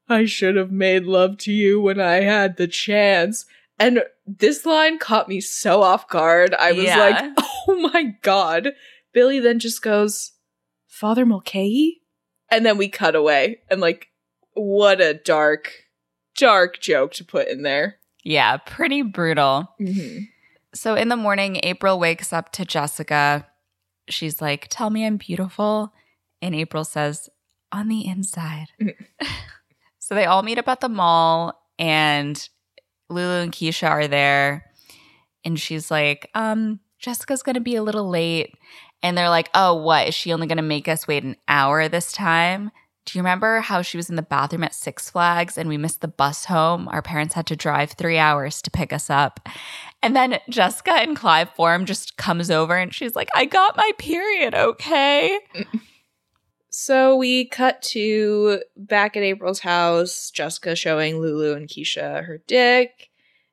I should have made love to you when I had the chance. And this line caught me so off guard. I was Yeah. like, oh my God. Billy then just goes, Father Mulcahy? And then we cut away. And like, what a dark, dark joke to put in there. Yeah, pretty brutal. Mm-hmm. So in the morning, April wakes up to Jessica. She's like, Tell me I'm beautiful. And April says, On the inside. so they all meet up at the mall, and Lulu and Keisha are there. And she's like, um, Jessica's going to be a little late. And they're like, Oh, what? Is she only going to make us wait an hour this time? Do you remember how she was in the bathroom at Six Flags and we missed the bus home? Our parents had to drive three hours to pick us up. And then Jessica and Clive form just comes over and she's like, I got my period, okay? So we cut to back at April's house, Jessica showing Lulu and Keisha her dick.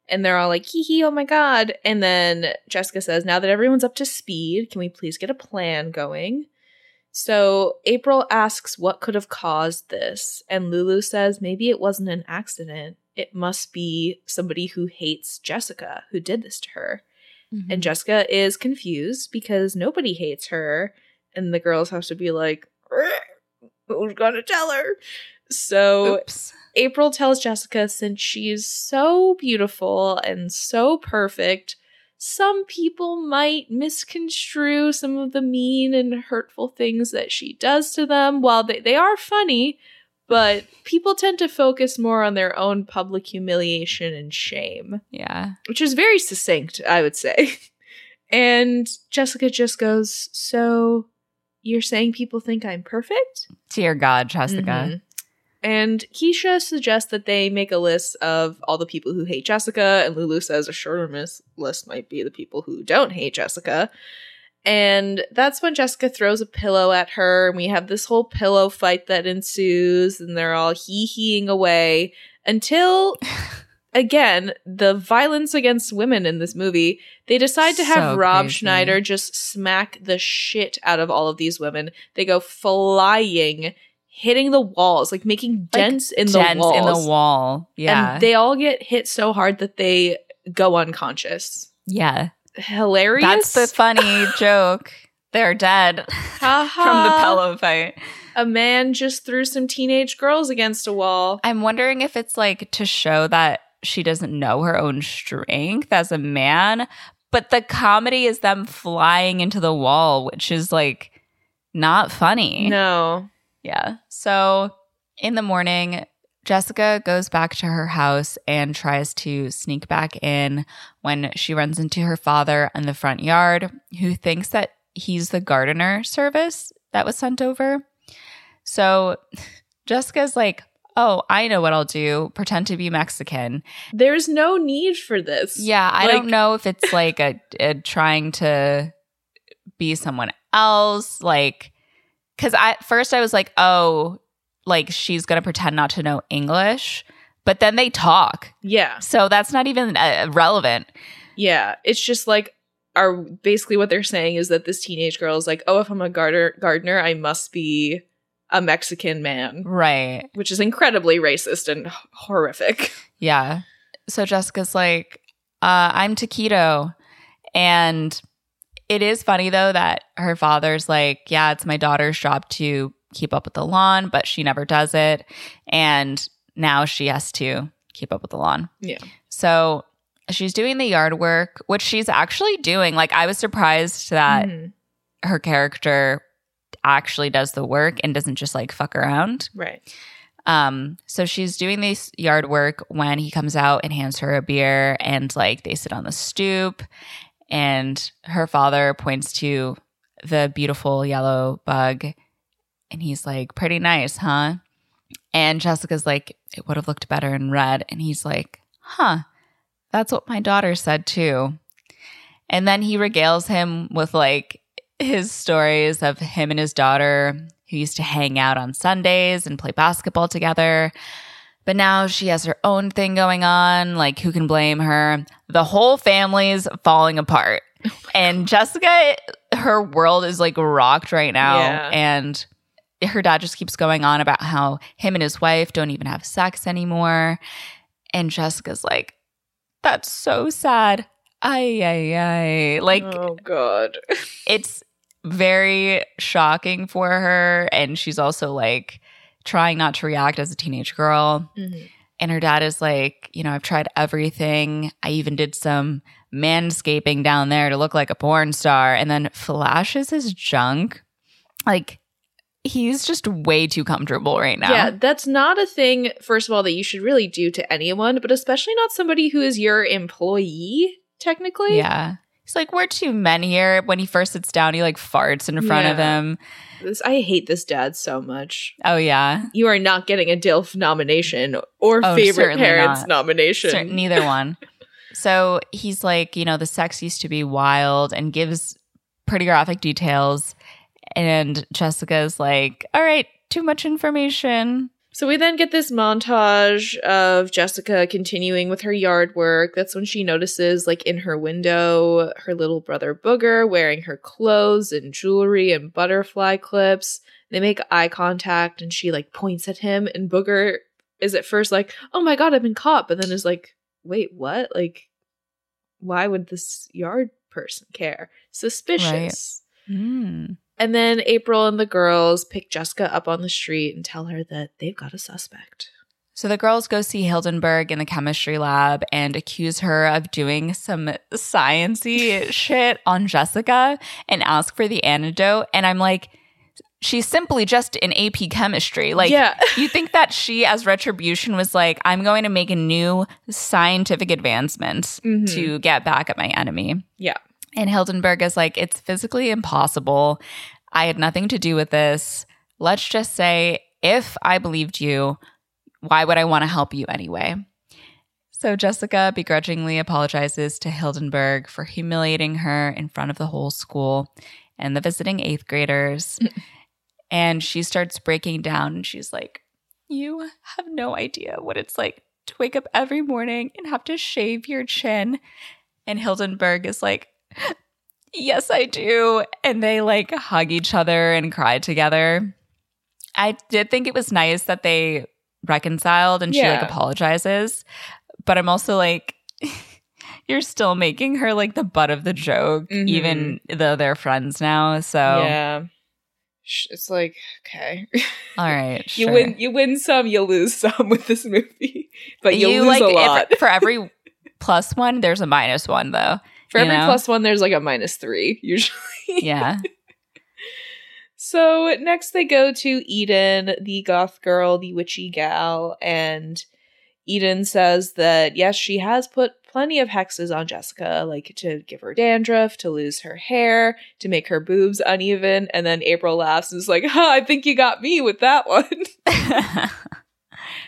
And they're all like, hee hee, oh my god. And then Jessica says, Now that everyone's up to speed, can we please get a plan going? So April asks what could have caused this. And Lulu says, Maybe it wasn't an accident. It must be somebody who hates Jessica who did this to her. Mm-hmm. And Jessica is confused because nobody hates her. And the girls have to be like, who's gonna tell her? So Oops. April tells Jessica since she's so beautiful and so perfect, some people might misconstrue some of the mean and hurtful things that she does to them. While they, they are funny, but people tend to focus more on their own public humiliation and shame Yeah. which is very succinct, I would say. And Jessica just goes, So you're saying people think I'm perfect? Dear God, Jessica. Mhm. And Keisha suggests that they make a list of all the people who hate Jessica, and Lulu says a shorter list might be the people who don't hate Jessica. And that's when Jessica throws a pillow at her, and we have this whole pillow fight that ensues, and they're all hee heeing away until, again, the violence against women in this movie. They decide to have So Rob crazy. Schneider just smack the shit out of all of these women. They go flying, hitting the walls, like making Like, dents in the Dents walls. in the wall. Yeah. And they all get hit so hard that they go unconscious. yeah. Hilarious. That's the funny joke. They're dead from the pillow fight. A man just threw some teenage girls against a wall. I'm wondering if it's like to show that she doesn't know her own strength as a man, but the comedy is them flying into the wall, which is like not funny. No. Yeah. So in the morning, Jessica goes back to her house and tries to sneak back in when she runs into her father in the front yard, who thinks that he's the gardener service that was sent over. So Jessica's like, Oh, I know what I'll do. Pretend to be Mexican. There's no need for this. Yeah, I Like- don't know if it's like a, a trying to be someone else, like because I at first I was like, oh, like she's gonna pretend not to know English, but then they talk, Yeah. so that's not even uh, relevant, Yeah. It's just like are basically what they're saying is that this teenage girl is like, oh, if I'm a gardener, gardener, I must be a Mexican man, right? which is incredibly racist and horrific. Yeah. So Jessica's like, uh, I'm taquito, and it is funny though that her father's like, yeah, it's my daughter's job to keep up with the lawn, but she never does it. And now she has to keep up with the lawn. Yeah. So she's doing the yard work, which she's actually doing. Like, I was surprised that Mhm. her character actually does the work and doesn't just like fuck around. Right. Um, so she's doing this yard work when he comes out and hands her a beer, and like they sit on the stoop, and her father points to the beautiful yellow bug, and he's like, "Pretty nice, huh?" And Jessica's like, "It would have looked better in red," and he's like, "Huh, that's what my daughter said too." And then he regales him with like his stories of him and his daughter who used to hang out on Sundays and play basketball together. But now she has her own thing going on. Like, who can blame her? The whole family's falling apart. Oh and Jessica, her world is like rocked right now. Yeah. And her dad just keeps going on about how him and his wife don't even have sex anymore. And Jessica's like, that's so sad. Ay, ay, ay. Like, oh god. it's very shocking for her and she's also like trying not to react as a teenage girl. Mm-hmm. And her dad is like you know i've tried everything. I even did some manscaping down there to look like a porn star. And then flashes his junk. Like he's just way too comfortable right now. Yeah, that's not a thing, first of all, that you should really do to anyone, but especially not somebody who is your employee, technically. yeah he's like we're two men here when he first sits down he like farts in front of him This, I hate this dad so much. oh yeah You are not getting a DILF nomination or Oh, favorite parents not. nomination. Neither one. So he's like, you know, the sex used to be wild and gives pretty graphic details. And Jessica's like, all right, too much information. So we then get this montage of Jessica continuing with her yard work. That's when she notices, like in her window, her little brother Booger wearing her clothes and jewelry and butterfly clips. They make eye contact and she like points at him, and Booger is at first like, oh my god, I've been caught, but then is like, wait, what? Like, why would this yard person care? Suspicious. Mm. And then April and the girls pick Jessica up on the street and tell her that they've got a suspect. So the girls go see Hildenberg in the chemistry lab and accuse her of doing some sciency shit on Jessica and ask for the antidote. And I'm like, she's simply just in AP chemistry. Like, yeah. you think that she, as retribution, was like, I'm going to make a new scientific advancement Mhm. to get back at my enemy. Yeah. And Hildenberg is like, it's physically impossible. I had nothing to do with this. Let's just say, if I believed you, why would I want to help you anyway? So Jessica begrudgingly apologizes to Hildenberg for humiliating her in front of the whole school and the visiting eighth graders. and she starts breaking down and she's like, You have no idea what it's like to wake up every morning and have to shave your chin. And Hildenberg is like, Yes, I do. And they like hug each other and cry together. I did think it was nice that they reconciled and she Yeah. like apologizes. But I'm also like, you're still making her like the butt of the joke, Mhm. even though they're friends now. So, Yeah. It's like, okay. all right. you sure. win you win some, you lose some with this movie. But you, lose like a if- lot. for every plus one, there's a minus one though. For every know? plus one, there's like a minus three, usually. Yeah. So next they go to Eden, the goth girl, the witchy gal, and Eden says that yes, she has put plenty of hexes on Jessica, like to give her dandruff, to lose her hair, to make her boobs uneven, and then April laughs and is like, "Ha, I think you got me with that one."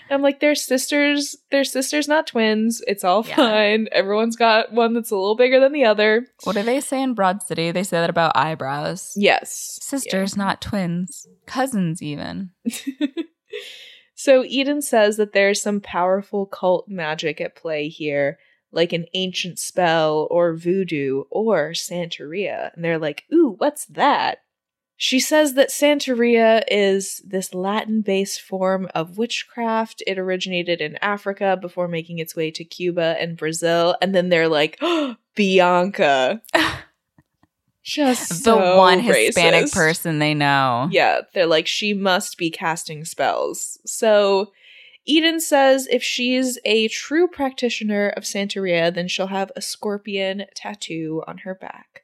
I'm like, they're sisters. They're sisters, not twins. It's all Yeah. fine. Everyone's got one that's a little bigger than the other. what do they say in Broad City? They say that about eyebrows. Yes. Sisters, not twins. Cousins, even. so Eden says that there's some powerful cult magic at play here, like an ancient spell or voodoo or Santeria. And they're like, ooh, what's that? She says that Santeria is this Latin based form of witchcraft. It originated in Africa before making its way to Cuba and Brazil. And then they're like, oh, Bianca. Just the so one Hispanic racist. person they know. Yeah, they're like, she must be casting spells. So Eden says if she's a true practitioner of Santeria, then she'll have a scorpion tattoo on her back.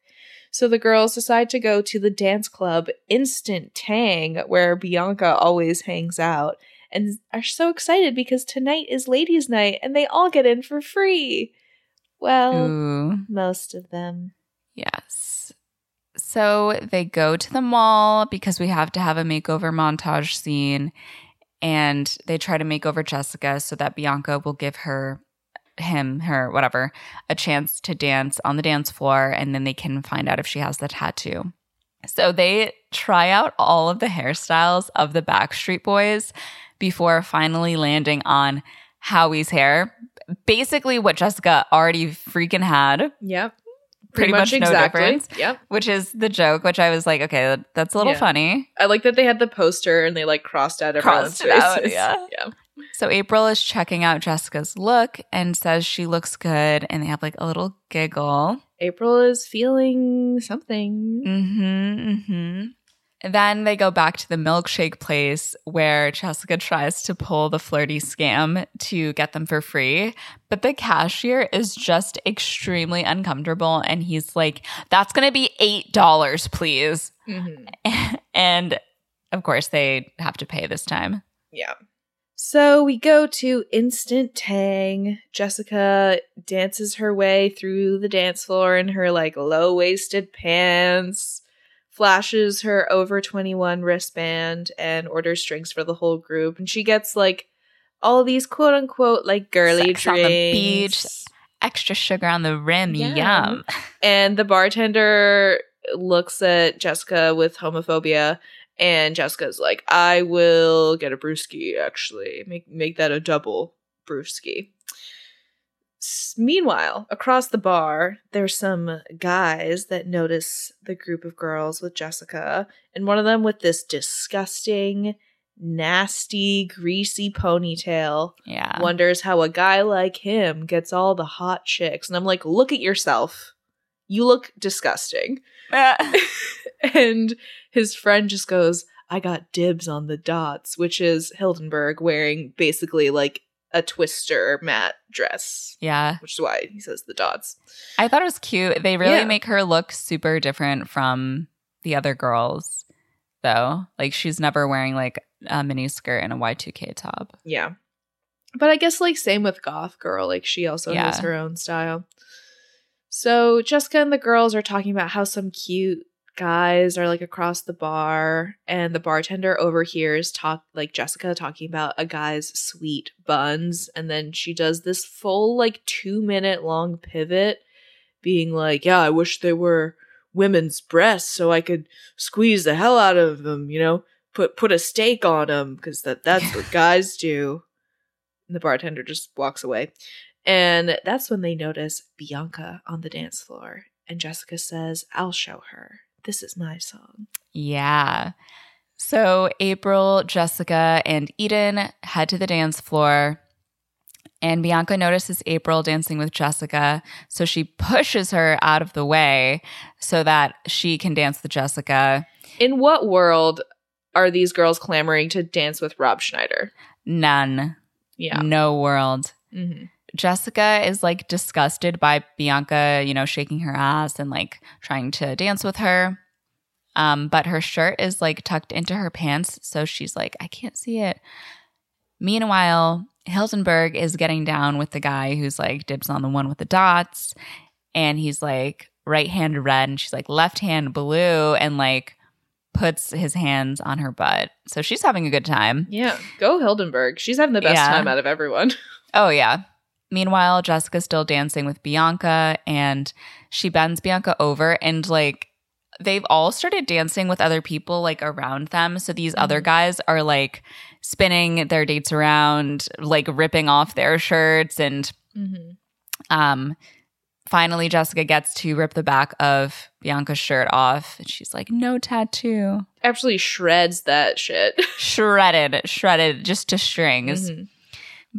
So the girls decide to go to the dance club Instant Tang, where Bianca always hangs out, and are so excited because tonight is ladies' night and they all get in for free. Well, Ooh. most of them. Yes. So they go to the mall because we have to have a makeover montage scene. And they try to make over Jessica so that Bianca will give her, him, her, whatever, a chance to dance on the dance floor. And then they can find out if she has the tattoo. So they try out all of the hairstyles of the Backstreet Boys before finally landing on Howie's hair. Basically, what Jessica already freaking had Yep. Pretty much no difference. Yep. which is the joke, which I was like, okay, that's a little Yeah. funny. I like that they had the poster and they like crossed out everyone's Crossed it out, faces. yeah. yeah. So April is checking out Jessica's look and says she looks good, and they have like a little giggle. April is feeling something. Mm-hmm. Mm-hmm. Then they go back to the milkshake place where Jessica tries to pull the flirty scam to get them for free. But the cashier is just extremely uncomfortable. And he's like, that's going to be $8, please. Mm-hmm. and of course, they have to pay this time. Yeah. So we go to Instant Tang. Jessica dances her way through the dance floor in her like low waisted pants, flashes her over 21 wristband, and orders drinks for the whole group. And she gets like all these quote unquote like girly Sex on drinks. the beach. Extra sugar on the rim. Yeah. Yum. And the bartender looks at Jessica with homophobia, and Jessica's like, "I will get a brewski. Actually, make make that a double brewski." S- Meanwhile, across the bar, there's some guys that notice the group of girls with Jessica, and one of them with this disgusting, nasty, greasy ponytail Yeah. wonders how a guy like him gets all the hot chicks. And I'm like, look at yourself. You look disgusting. and his friend just goes, I got dibs on the dots, which is Hildenberg wearing basically like a twister matte dress, yeah. which is why he says the dots. I thought it was cute. They really Yeah. make her look super different from the other girls, though. Like she's never wearing like a mini skirt and a Y2K top. Yeah. But I guess like same with Goth Girl, like she also has her own style. So Jessica and the girls are talking about how some cute guys are like across the bar and the bartender overhears talk like Jessica talking about a guy's sweet buns and then she does this full like 2 minute long pivot being like, "Yeah, I wish they were women's breasts so I could squeeze the hell out of them, you know, put put a steak on them because that that's what guys do." And the bartender just walks away. And that's when they notice Bianca on the dance floor. And Jessica says, I'll show her. This is my song. Yeah. So April, Jessica, and Eden head to the dance floor. And Bianca notices April dancing with Jessica. So she pushes her out of the way so that she can dance with Jessica. In what world are these girls clamoring to dance with Rob Schneider? None. Yeah. No world. Mm-hmm. Jessica is like disgusted by Bianca, you know, shaking her ass and like trying to dance with her. Um, but her shirt is like tucked into her pants, so she's like, I can't see it. Meanwhile, Hildenberg is getting down with the guy who's like dibs on the one with the dots, and he's like right hand red, and she's like left hand blue, and like puts his hands on her butt. So she's having a good time. Yeah. Go Hildenberg. She's having the best Yeah. time out of everyone. Oh, yeah. Meanwhile, Jessica's still dancing with Bianca and she bends Bianca over and like they've all started dancing with other people like around them. So these other Mhm. guys are like spinning their dates around, like ripping off their shirts and Mm-hmm. um finally Jessica gets to rip the back of Bianca's shirt off and she's like no tattoo. Absolutely shreds that shit. Shredded, shredded just to strings. Mhm.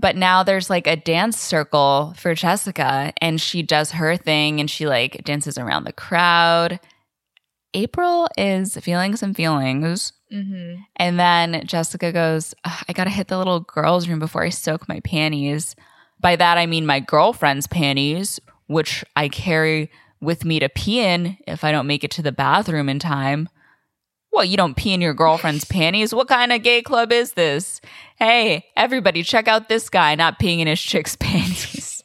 But now there's like a dance circle for Jessica and she does her thing and she like dances around the crowd. April is feeling some feelings. Mhm. And then Jessica goes, I got to hit the little girls' room before I soak my panties. By that, I mean my girlfriend's panties, which I carry with me to pee in if I don't make it to the bathroom in time. Well, you don't pee in your girlfriend's panties? What kind of gay club is this? Hey, everybody, check out this guy not peeing in his chick's panties.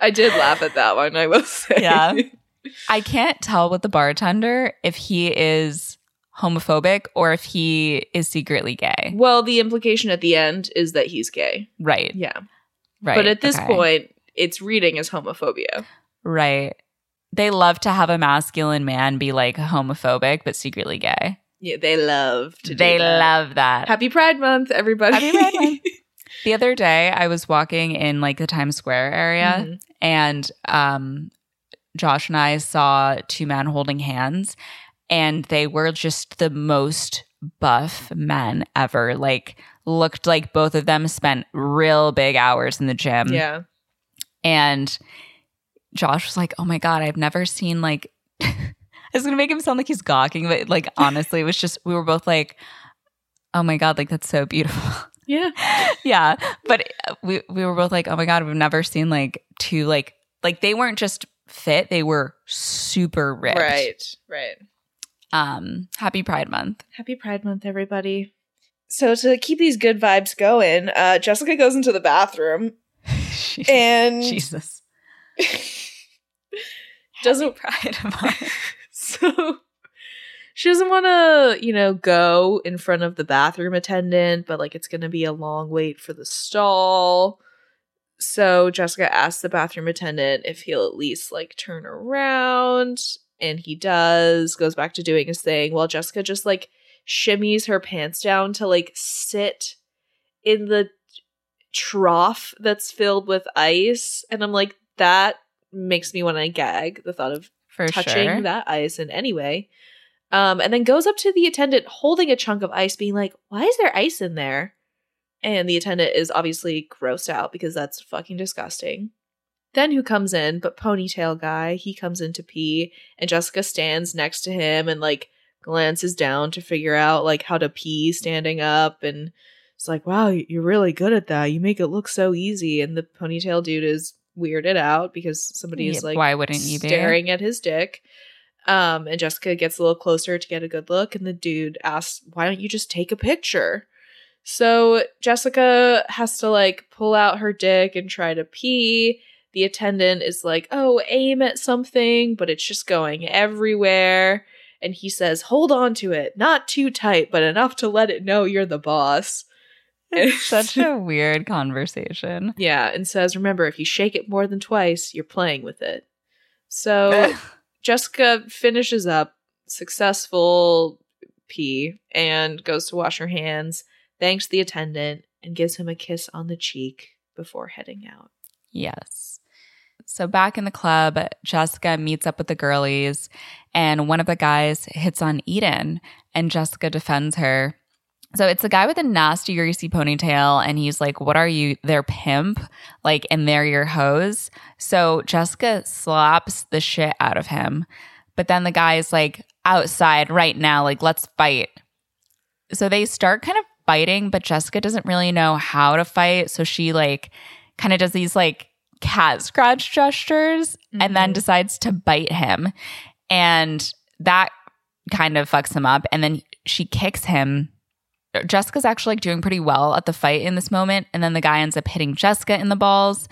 I did laugh at that one, I will say. Yeah. I can't tell with the bartender if he is homophobic or if he is secretly gay. well, the implication at the end is that he's gay. Right. Yeah. Right. but at this okay. point, it's reading as homophobia. right. They love to have a masculine man be like homophobic but secretly gay. Yeah, they love to do They that. love that. Happy Pride Month, everybody. Happy Pride Month. the other day I was walking in like the Times Square area Mhm. and um Josh and I saw two men holding hands and they were just the most buff men ever. Like looked like both of them spent real big hours in the gym. Yeah. And Josh was like, "Oh my god, I've never seen like." I was gonna make him sound like he's gawking, but like honestly, it was just we were both like, "Oh my god, like that's so beautiful." Yeah. yeah, but uh, we we were both like, "Oh my god, we've never seen like two like like they weren't just fit; they were super ripped." Right. Right. Um, happy Pride Month. Happy Pride Month, everybody. So to keep these good vibes going, uh, Jessica goes into the bathroom and Jesus doesn't Pride Month. so she doesn't want to, you know, go in front of the bathroom attendant, but like it's going to be a long wait for the stall. So Jessica asks the bathroom attendant if he'll at least like turn around, and he does, goes back to doing his thing while Jessica just like shimmies her pants down to like sit in the trough that's filled with ice. And I'm like, that makes me want to gag the thought of For touching sure. that ice in any way. Um, and then goes up to the attendant holding a chunk of ice, being like, Why is there ice in there? And the attendant is obviously grossed out because that's fucking disgusting. Then who comes in? But ponytail guy, he comes in to pee, and Jessica stands next to him and like glances down to figure out like how to pee standing up and it's like, wow, you're really good at that. You make it look so easy. And the ponytail dude is weirded out because somebody is Yeah, like why wouldn't you be? staring at his dick. Um, and Jessica gets a little closer to get a good look, and the dude asks, Why don't you just take a picture? So Jessica has to like pull out her dick and try to pee. the attendant is like, "Oh, aim at something," but it's just going everywhere. And he says, "Hold on to it, not too tight, but enough to let it know you're the boss." It's such a weird conversation. Yeah, and says, "Remember, if you shake it more than twice, you're playing with it." So Jessica finishes up successful pee and goes to wash her hands, thanks the attendant, and gives him a kiss on the cheek before heading out. Yes. So back in the club, Jessica meets up with the girlies, and one of the guys hits on Eden, and Jessica defends her. So it's a guy with a nasty, greasy ponytail, and he's like, What are you, They're pimp? Like, and they're your hose. So Jessica slaps the shit out of him. But then the guy is like, Outside right now, like, let's fight. So they start kind of fighting, but Jessica doesn't really know how to fight. So she, like, kind of does these, like, cat scratch gestures and then Mhm. decides to bite him. And that kind of fucks him up. And then she kicks him. Jessica's actually like doing pretty well at the fight in this moment. And then the guy ends up hitting Jessica in the balls.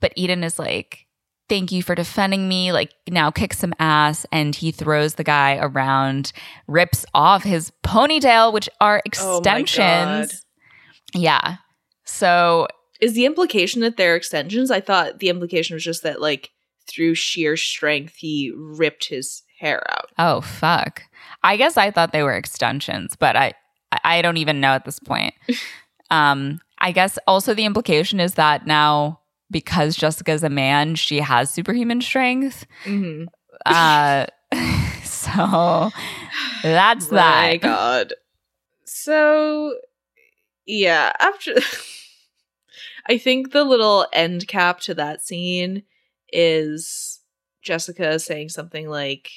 But Eden is like, Thank you for defending me. Like, now kick some ass. And he throws the guy around, rips off his ponytail, which are Oh extensions. God. yeah. So Is the implication that they're extensions? I thought the implication was just that, like, through sheer strength, he ripped his hair out. Oh fuck. I guess I thought they were extensions, but I I don't even know at this point. um I guess also the implication is that now because Jessica's a man, she has superhuman strength. Mm-hmm. Uh so that's My that. My God. So, yeah, after. I think the little end cap to that scene is Jessica saying something like,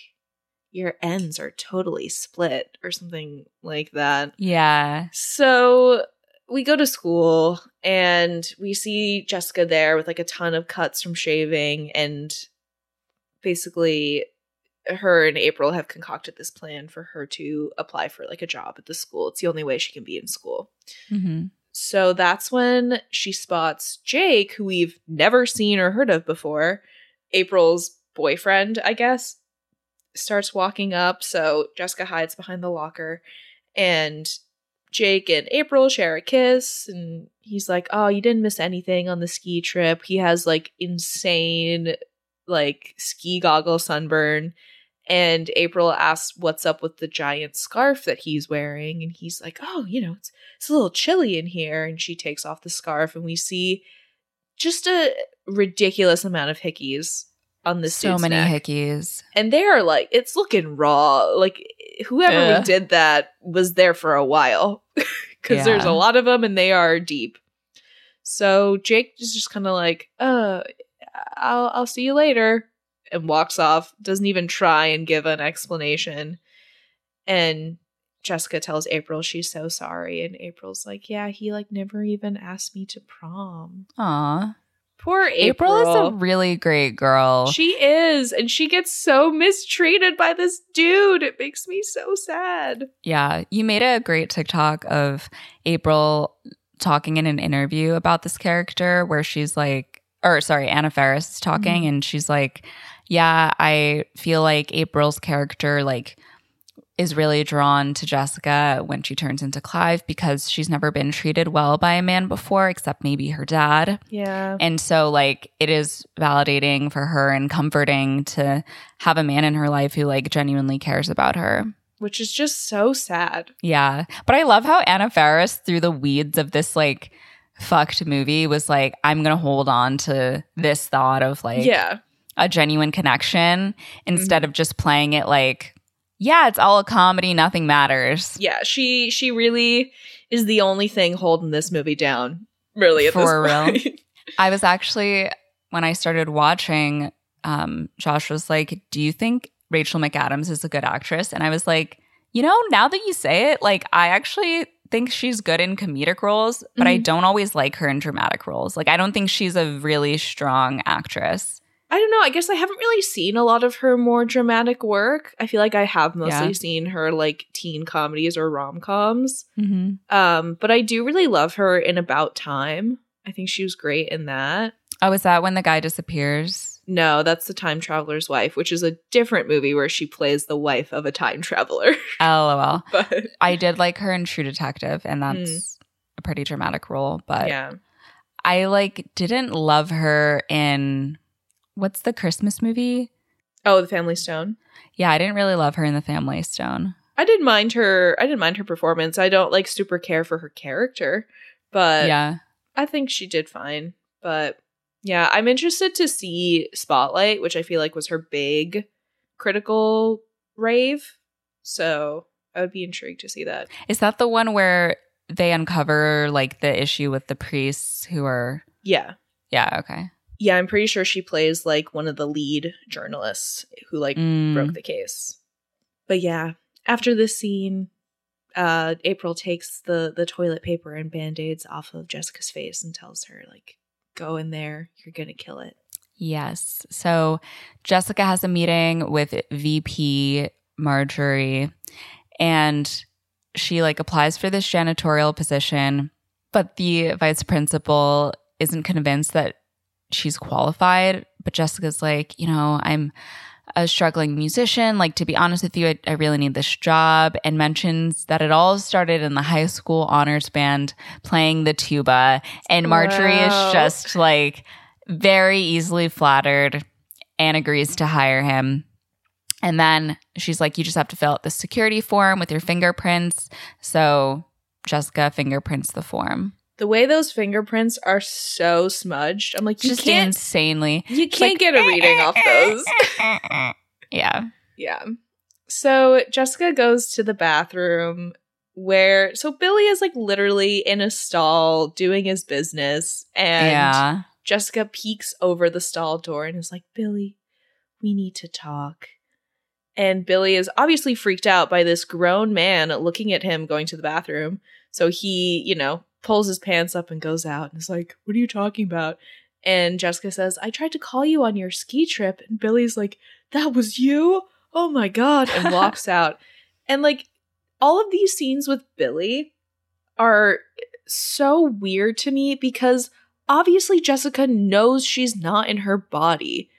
Your ends are totally split, or something like that. Yeah. So we go to school and we see Jessica there with like a ton of cuts from shaving and basically her and April have concocted this plan for her to apply for like a job at the school. It's the only way she can be in school. hmm So that's when she spots Jake, who we've never seen or heard of before, April's boyfriend, I guess, starts walking up. So Jessica hides behind the locker, and Jake and April share a kiss. And he's like, Oh, you didn't miss anything on the ski trip. He has like insane, like ski goggle sunburn. And April asks what's up with the giant scarf that he's wearing. And he's like, Oh, you know, it's it's a little chilly in here and she takes off the scarf and we see just a ridiculous amount of hickeys on this So many neck. hickeys. and they are like it's looking raw like whoever Ugh. did that was there for a while because there's a lot of them and they are deep so jake is just kind of like uh i'll i'll see you later and walks off doesn't even try and give an explanation and jessica tells april she's so sorry and april's like yeah he like never even asked me to prom Aw. Poor april, April is a really great girl. she is, and she gets so mistreated by this dude. It makes me so sad. Yeah, you made a great TikTok of April talking in an interview about this character where she's like, or sorry, Anna Faris is talking mm-hmm. and she's like, yeah, I feel like April's character like is really drawn to Jessica when she turns into Clive because she's never been treated well by a man before except maybe her dad. Yeah. And so, like, it is validating for her and comforting to have a man in her life who, like, genuinely cares about her. Which is just so sad. Yeah. But I love how Anna Faris, through the weeds of this, like, fucked movie, was like, I'm going to hold on to this thought of, like, yeah. a genuine connection instead mm-hmm. of just playing it like, yeah, it's all a comedy, nothing matters. Yeah. She she really is the only thing holding this movie down. Really at For this real? point. I was actually when I started watching, um, Josh was like, "Do you think Rachel McAdams is a good actress?" And I was like, "You know, now that you say it, like I actually think she's good in comedic roles, but I Mhm. don't always like her in dramatic roles. Like I don't think she's a really strong actress." I don't know. I guess I haven't really seen a lot of her more dramatic work. I feel like I have mostly Yeah. seen her like teen comedies or rom coms. Mm-hmm. Um, but I do really love her in About Time. I think she was great in that. Oh, is that when the guy disappears? No, that's the time traveler's wife, which is a different movie where she plays the wife of a time traveler. LOL. but I did like her in True Detective, and that's a pretty dramatic role. But yeah. I like didn't love her in what's the Christmas movie? Oh, the Family Stone. Yeah, I didn't really love her in The Family Stone. I didn't mind her. I didn't mind her performance. I don't like super care for her character, but yeah. I think she did fine. But yeah, I'm interested to see Spotlight, which I feel like was her big critical rave. So I would be intrigued to see that. Is that the one where they uncover like the issue with the priests who are Yeah. Yeah, okay. Yeah, I'm pretty sure she plays like one of the lead journalists who like Mm. broke the case. But yeah, after this scene, uh April takes the the toilet paper and band-aids off of Jessica's face and tells her like go in there, you're going to kill it. Yes. So Jessica has a meeting with VP Marjorie and she like applies for this janitorial position, but the vice principal isn't convinced that she's qualified. But Jessica's like, you know, I'm a struggling musician. Like, to be honest with you, I, I really need this job. And mentions that it all started in the high school honors band playing the tuba. And Marjorie Wow. is just like very easily flattered and agrees to hire him. And then she's like, you just have to fill out the security form with your fingerprints. So Jessica fingerprints the form. The way those fingerprints are so smudged, I'm like you Just can't insanely. you can't like, get a reading eh, off eh, those. Eh, yeah. Yeah. So Jessica goes to the bathroom where so Billy is like literally in a stall doing his business and yeah. Jessica peeks over the stall door and is like, "Billy, we need to talk." And Billy is obviously freaked out by this grown man looking at him going to the bathroom. So he, you know, pulls his pants up and goes out and is like, What are you talking about? And Jessica says, I tried to call you on your ski trip. And Billy's like, That was you? Oh my God. And walks out. And like, all of these scenes with Billy are so weird to me because obviously Jessica knows she's not in her body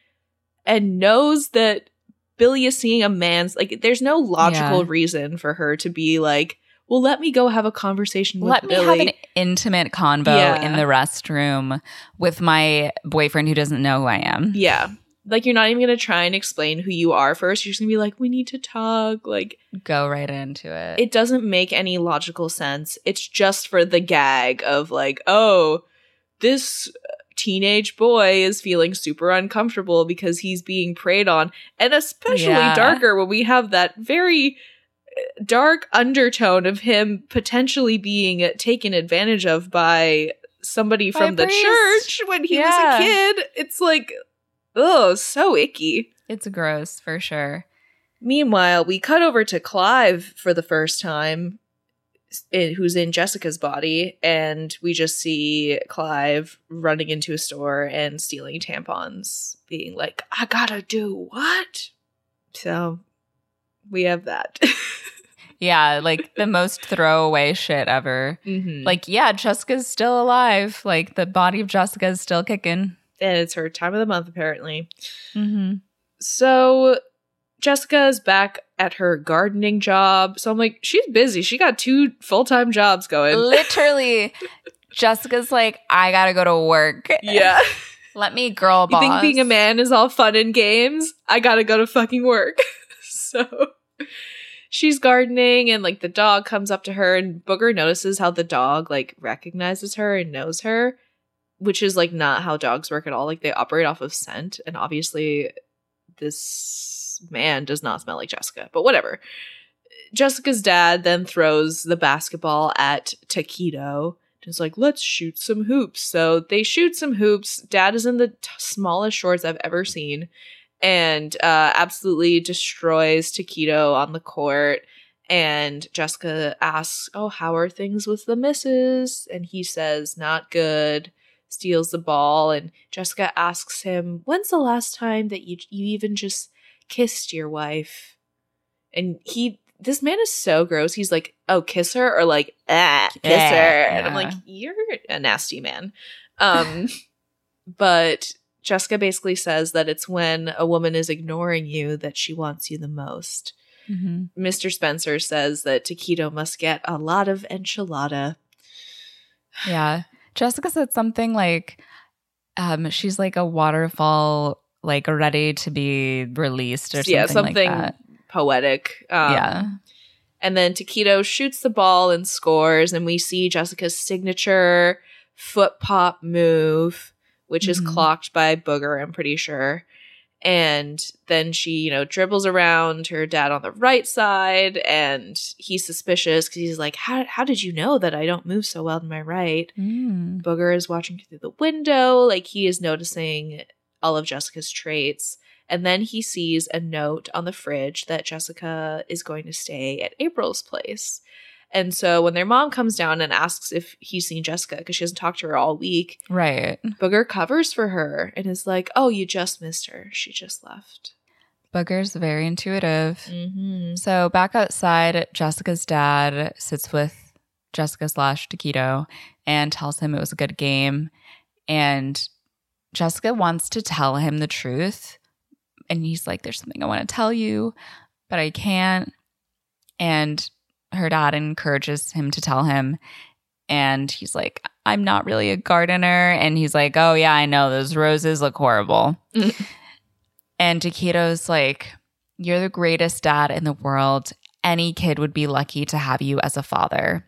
and knows that Billy is seeing a man's like there's no logical Yeah. reason for her to be like, well, let me go have a conversation with Let me Billy. have an intimate convo Yeah. in the restroom with my boyfriend who doesn't know who I am. yeah. Like you're not even gonna try and explain who you are first. You're just gonna be like, we need to talk. Like Go right into it. it doesn't make any logical sense. It's just for the gag of like, oh, this teenage boy is feeling super uncomfortable because he's being preyed on. And especially Yeah. darker when we have that very dark undertone of him potentially being taken advantage of by somebody By from the church when he was a kid. It's like, oh, so icky. it's gross for sure. Meanwhile, we cut over to Clive for the first time, who's in Jessica's body, and we just see Clive running into a store and stealing tampons, being like, I gotta do what? So we have that. Yeah, like the most throwaway shit ever. mm-hmm. Like, yeah, Jessica's still alive. Like the body of Jessica is still kicking. and it's her time of the month, apparently. Mm-hmm. So Jessica is back at her gardening job. So I'm like, she's busy. She got two full time jobs going. Literally, Jessica's like, I gotta go to work. yeah. Let me girl You think being a man is all fun and games? I gotta go to fucking work. so she's gardening and like the dog comes up to her and Booger notices how the dog like recognizes her and knows her, which is like not how dogs work at all. Like they operate off of scent and obviously this man does not smell like Jessica, but whatever. Jessica's dad then throws the basketball at Taquito. Just like, let's shoot some hoops. So they shoot some hoops. Dad is in the t- smallest shorts I've ever seen and uh, absolutely destroys Taquito on the court. And Jessica asks, Oh, how are things with the missus? And he says, Not good. Steals the ball. And Jessica asks him, When's the last time that you, you even just kissed your wife? And he, this man is so gross. He's like, Oh, kiss her? Or like, ah, kiss her. Yeah, And I'm like, You're a nasty man. Um, but Jessica basically says that it's when a woman is ignoring you that she wants you the most. Mhm. Mr. Spencer says that Taquito must get a lot of enchilada. Yeah. Jessica said something like um she's like a waterfall like ready to be released or something, yeah, something like that. poetic. Um, yeah. And then Taquito shoots the ball and scores, and we see Jessica's signature foot pop move, which is Mhm. clocked by Booger, I'm pretty sure. And then she, you know, dribbles around her dad on the right side, and he's suspicious because he's like, how, how did you know that I don't move so well to my right? Mm. Booger is watching through the window, like he is noticing all of Jessica's traits. And then he sees a note on the fridge that Jessica is going to stay at April's place. And so when their mom comes down and asks if he's seen Jessica, because she hasn't talked to her all week, Right. Booger covers for her and is like, Oh, you just missed her. She just left. Booger's very intuitive. Mm-hmm. So back outside, Jessica's dad sits with Jessica slash Taquito and tells him it was a good game. And Jessica wants to tell him the truth. And he's like, There's something I want to tell you, but I can't. And her dad encourages him to tell him. And he's like, I'm not really a gardener. And he's like, Oh, yeah, I know. Those roses look horrible. Mm-hmm. and Taquito's like, You're the greatest dad in the world. Any kid would be lucky to have you as a father.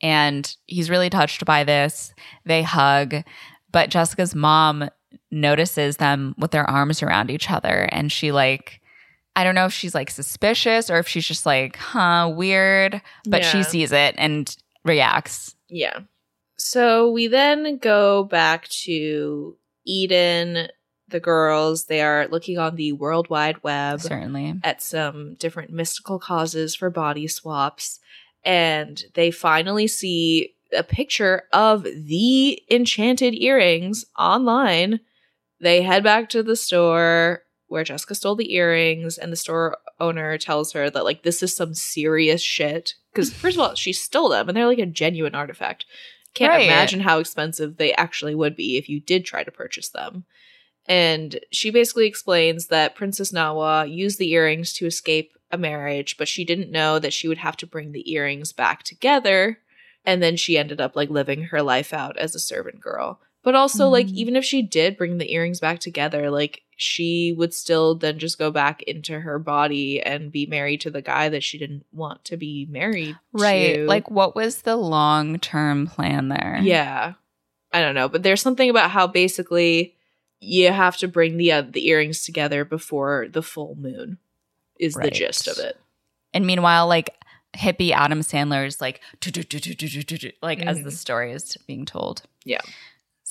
And he's really touched by this. They hug, but Jessica's mom notices them with their arms around each other. And she, like, I don't know if she's like suspicious or if she's just like, huh, weird, but she sees it and reacts. Yeah. So we then go back to Eden, the girls. They are looking on the World Wide Web Certainly. at some different mystical causes for body swaps. And they finally see a picture of the enchanted earrings online. They head back to the store where Jessica stole the earrings, and the store owner tells her that, like, this is some serious shit. Because, first of all, she stole them, and they're like a genuine artifact. Can't Right. imagine how expensive they actually would be if you did try to purchase them. And she basically explains that Princess Nawa used the earrings to escape a marriage, but she didn't know that she would have to bring the earrings back together. And then she ended up like living her life out as a servant girl. But also, like, Mhm. even if she did bring the earrings back together, like, she would still then just go back into her body and be married to the guy that she didn't want to be married Right. to. Like, what was the long term plan there? Yeah. I don't know, but there's something about how basically you have to bring the uh, the earrings together before the full moon is the gist of it. And meanwhile, like hippie Adam Sandler's like like as the Mhm. story is being told. Yeah.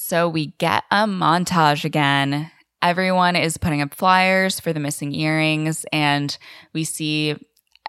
So we get a montage again. Everyone is putting up flyers for the missing earrings, and we see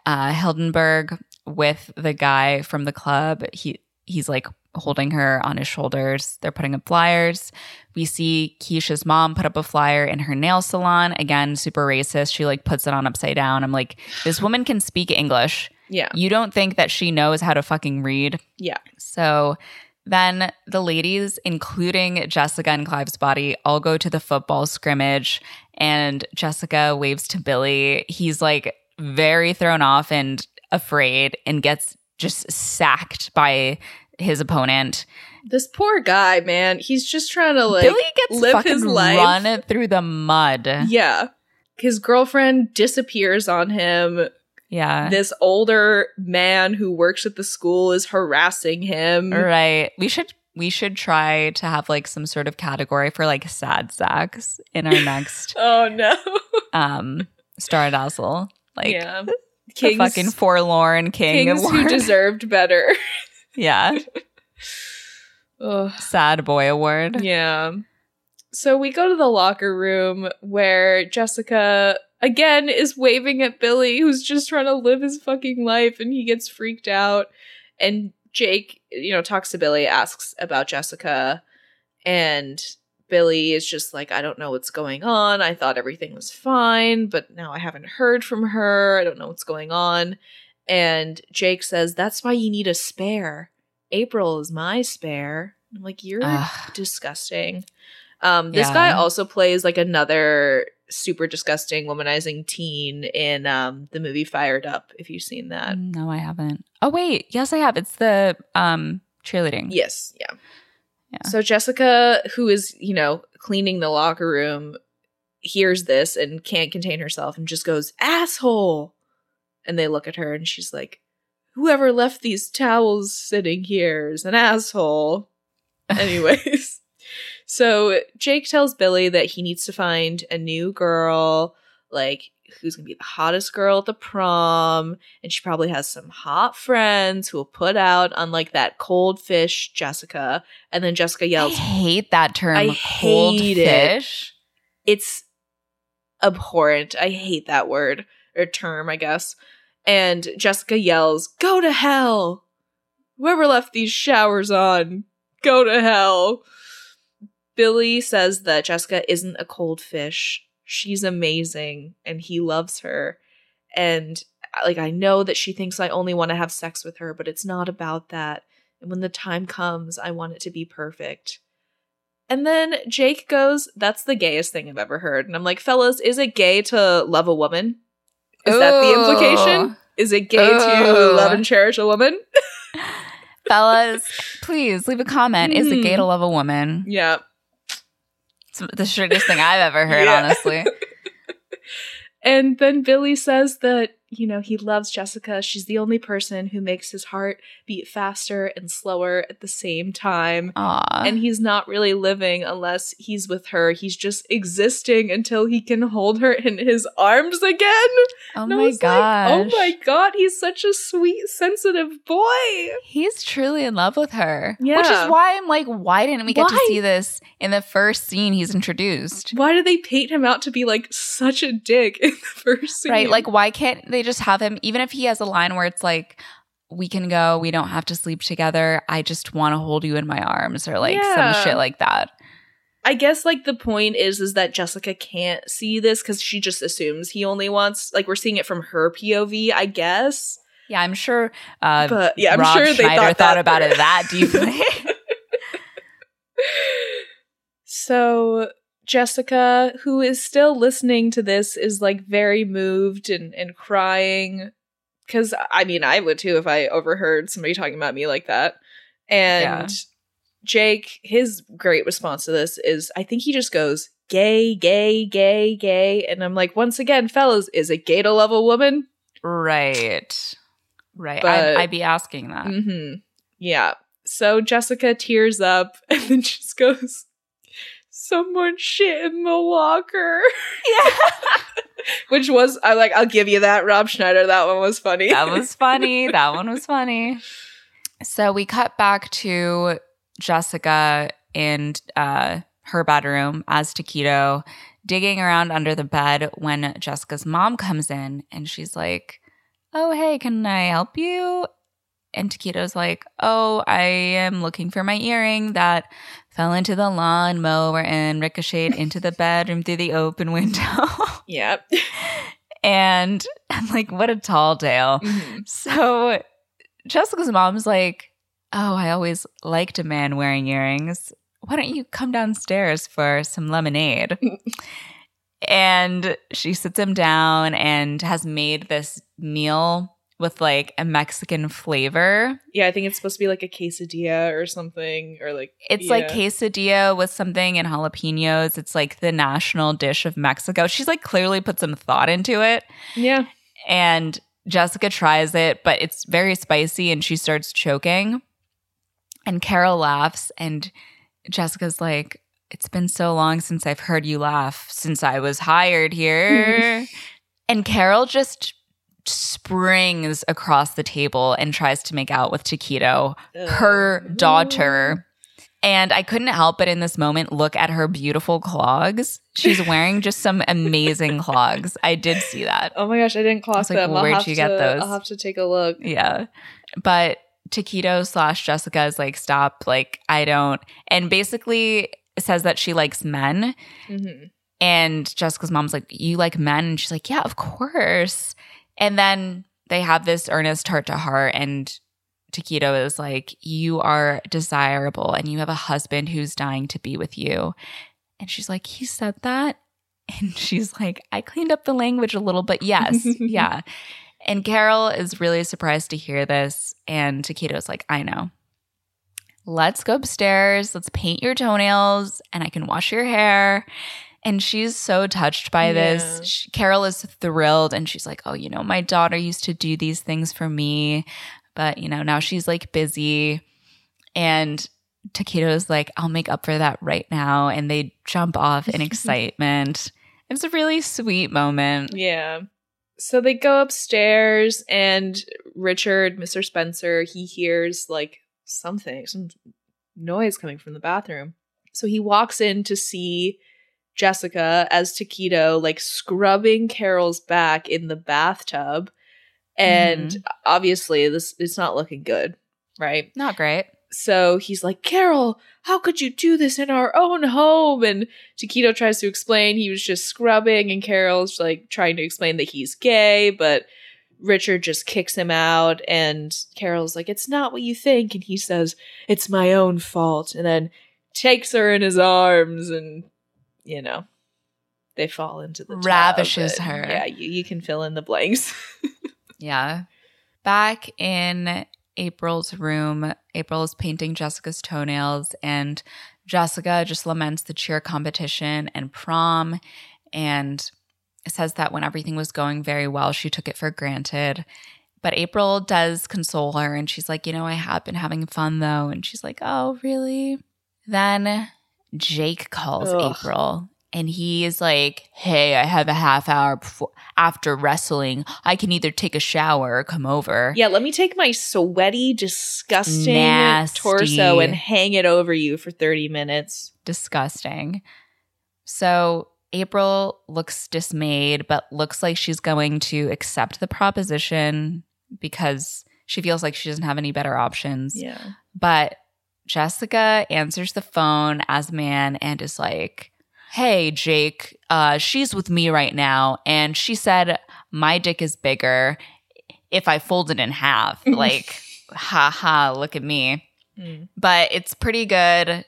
uh, Hildenberg with the guy from the club. He he's like holding her on his shoulders. They're putting up flyers. We see Keecia's mom put up a flyer in her nail salon. Again, super racist. She like puts it on upside down. I'm like, this woman can speak English. Yeah. You don't think that she knows how to fucking read? Yeah. So then the ladies, including Jessica and Clive's body, all go to the football scrimmage, and Jessica waves to Billy. He's like very thrown off and afraid and gets just sacked by his opponent. This poor guy, man, he's just trying to like Billy gets live fucking his life. run through the mud. Yeah. His girlfriend disappears on him. Yeah. This older man who works at the school is harassing him. Right. We should we should try to have like some sort of category for like sad sacks in our next Oh no. um Star Dazzle. Like yeah. the Kings, fucking forlorn king kings who deserved better. yeah. Ugh. Sad boy award. Yeah. So we go to the locker room where Jessica again is waving at Billy, who's just trying to live his fucking life, and he gets freaked out. And Jake, you know, talks to Billy, asks about Jessica, and Billy is just like, I don't know what's going on. I thought everything was fine, but now I haven't heard from her. I don't know what's going on. And Jake says, That's why you need a spare. April is my spare. I'm like, You're Ugh. disgusting. Um, this Yeah. guy also plays like another super disgusting womanizing teen in um the movie Fired Up. If you've seen that, no, I haven't. Oh wait, yes, I have. It's the um cheerleading. yes, yeah. Yeah. So Jessica, who is you know cleaning the locker room, hears this and can't contain herself and just goes asshole. And they look at her and she's like, "Whoever left these towels sitting here is an asshole." Anyways, so Jake tells Billy that he needs to find a new girl, like who's gonna be the hottest girl at the prom, and she probably has some hot friends who will put out on like that cold fish Jessica. And then Jessica yells, I hate that term. I cold hate it. fish. it's abhorrent. I hate that word or term, I guess. And Jessica yells, Go to hell! Whoever left these showers on, go to hell! Billy says that Jessica isn't a cold fish. She's amazing and he loves her. And like, I know that she thinks I only want to have sex with her, but it's not about that. And when the time comes, I want it to be perfect. And then Jake goes, That's the gayest thing I've ever heard. And I'm like, Fellas, is it gay to love a woman? Is that the implication? Is it gay to love and cherish a woman? Fellas, please leave a comment. Is it gay to hmm. love a woman? Yeah. It's the shortest thing I've ever heard, Yeah. honestly. And then Billy says that, you know, he loves Jessica. She's the only person who makes his heart beat faster and slower at the same time. Aw. and he's not really living unless he's with her. He's just existing until he can hold her in his arms again. oh And my gosh. like, oh my god, he's such a sweet, sensitive boy. He's truly in love with her. Yeah. Which is why I'm like, why didn't we get to see this in the first scene he's introduced? Why do they paint him out to be like such a dick in the first scene? Right? Like, why can't they just have him, even if he has a line where it's like, we can go, we don't have to sleep together. I just want to hold you in my arms, or like Yeah. some shit like that. I guess like the point is is that Jessica can't see this because she just assumes he only wants like we're seeing it from her POV, I guess. Yeah, I'm sure. Uh, But yeah, I'm Rob sure they Schneider thought, thought about it that deeply. so Jessica, who is still listening to this, is like very moved and, and crying. Cause I mean, I would too if I overheard somebody talking about me like that. And Yeah. Jake, his great response to this is I think he just goes, gay, gay, gay, gay. And I'm like, once again, fellas, is it gay to love a woman? right. Right. But- I'd, I'd be asking that. Mm-hmm. Yeah. So Jessica tears up and then just goes, Someone shit in the locker. Yeah. Which was I like, I'll give you that, Rob Schneider. That one was funny. that was funny. That one was funny. So we cut back to Jessica in uh, her bedroom as Taquito digging around under the bed when Jessica's mom comes in and she's like, Oh, hey, can I help you? And Taquito's like, Oh, I am looking for my earring that fell into the lawn mower and ricocheted into the bedroom through the open window. yeah. and I'm like, What a tall tale. Mhm. So Jessica's mom's like, Oh, I always liked a man wearing earrings. Why don't you come downstairs for some lemonade? and she sits him down and has made this meal with like a Mexican flavor. Yeah, I think it's supposed to be like a quesadilla or something, or like It's like quesadilla with something and jalapenos. It's like the national dish of Mexico. She's like clearly put some thought into it. yeah. and Jessica tries it, but it's very spicy and she starts choking. And Carol laughs, and Jessica's like, It's been so long since I've heard you laugh since I was hired here. and Carol just springs across the table and tries to make out with Taquito, her daughter. And I couldn't help but in this moment look at her beautiful clogs. She's wearing just some amazing clogs. I did see that. Oh my gosh, I didn't clock was like, them. where'd have you to, get those? I'll have to take a look. Yeah. But Taquito slash Jessica is like, stop. Like, I don't. And basically says that she likes men. hmm And Jessica's mom's like, You like men? And she's like, Yeah, of course. And then they have this earnest heart to heart. And Taquito is like, You are desirable and you have a husband who's dying to be with you. And she's like, He said that? And she's like, I cleaned up the language a little, but yes, yeah. And Carol is really surprised to hear this. And Taquito's like, I know. Let's go upstairs. Let's paint your toenails and I can wash your hair. And she's so touched by this. Yeah. She, Carol is thrilled and she's like, Oh, you know, my daughter used to do these things for me, but, you know, now she's like busy. And Taquito's like, I'll make up for that right now. And they jump off in excitement. It's a really sweet moment. Yeah. So they go upstairs, and Richard, Mr. Spencer, he hears like something, some noise coming from the bathroom. So he walks in to see Jessica as Taquito, like scrubbing Carol's back in the bathtub. And mm-hmm. obviously, this it's not looking good, right? Not great. So he's like, Carol, how could you do this in our own home? And Taquito tries to explain he was just scrubbing, and Carol's like trying to explain that he's gay, but Richard just kicks him out, and Carol's like, It's not what you think. And he says, It's my own fault. And then takes her in his arms, and, you know, they fall into the Ravishes and, her. Yeah, you, you can fill in the blanks. Yeah. Back in April's room, April is painting Jessica's toenails, and Jessica just laments the cheer competition and prom and says that when everything was going very well, she took it for granted. But April does console her, and she's like, You know, I have been having fun though. And she's like, Oh, really? Then Jake calls Ugh. April. And he is like, "Hey, I have a half hour before after wrestling. I can either take a shower or come over." Yeah, let me take my sweaty, disgusting Nasty. torso and hang it over you for 30 minutes. disgusting. So April looks dismayed, but looks like she's going to accept the proposition because she feels like she doesn't have any better options. Yeah. But Jessica answers the phone as a man and is like, Hey, Jake, uh, she's with me right now. And she said, My dick is bigger if I fold it in half. like, ha ha, look at me Mm. but it's pretty good.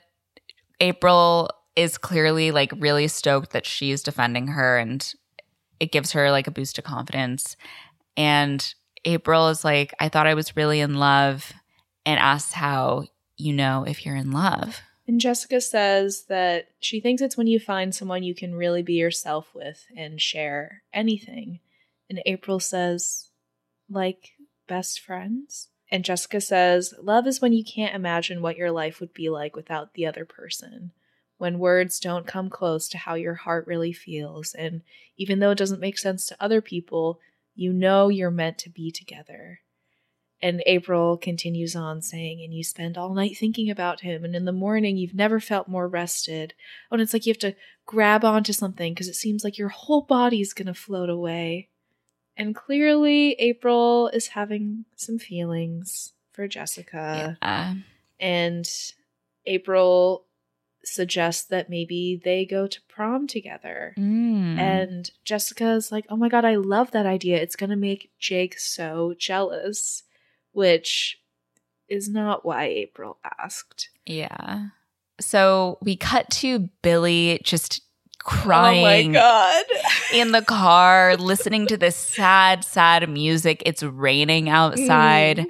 April is clearly like really stoked that she's defending her and it gives her like a boost of confidence. And April is like, I thought I was really in love and asks how you know if you're in love. And Jessica says that she thinks it's when you find someone you can really be yourself with and share anything. And April says, like best friends. And Jessica says, love is when you can't imagine what your life would be like without the other person. When words don't come close to how your heart really feels. And even though it doesn't make sense to other people, you know you're meant to be together. And April continues on saying, and you spend all night thinking about him, and in the morning you've never felt more rested. Oh, and it's like you have to grab onto something because it seems like your whole body's gonna float away. And clearly, April is having some feelings for Jessica. yeah. And April suggests that maybe they go to prom together. Mm. And Jessica's like, oh my God, I love that idea. It's going to make Jake so jealous, which is not why April asked. yeah. So we cut to Billy just crying. Oh my God. in the car listening to this sad, sad music. It's raining outside. Mhm.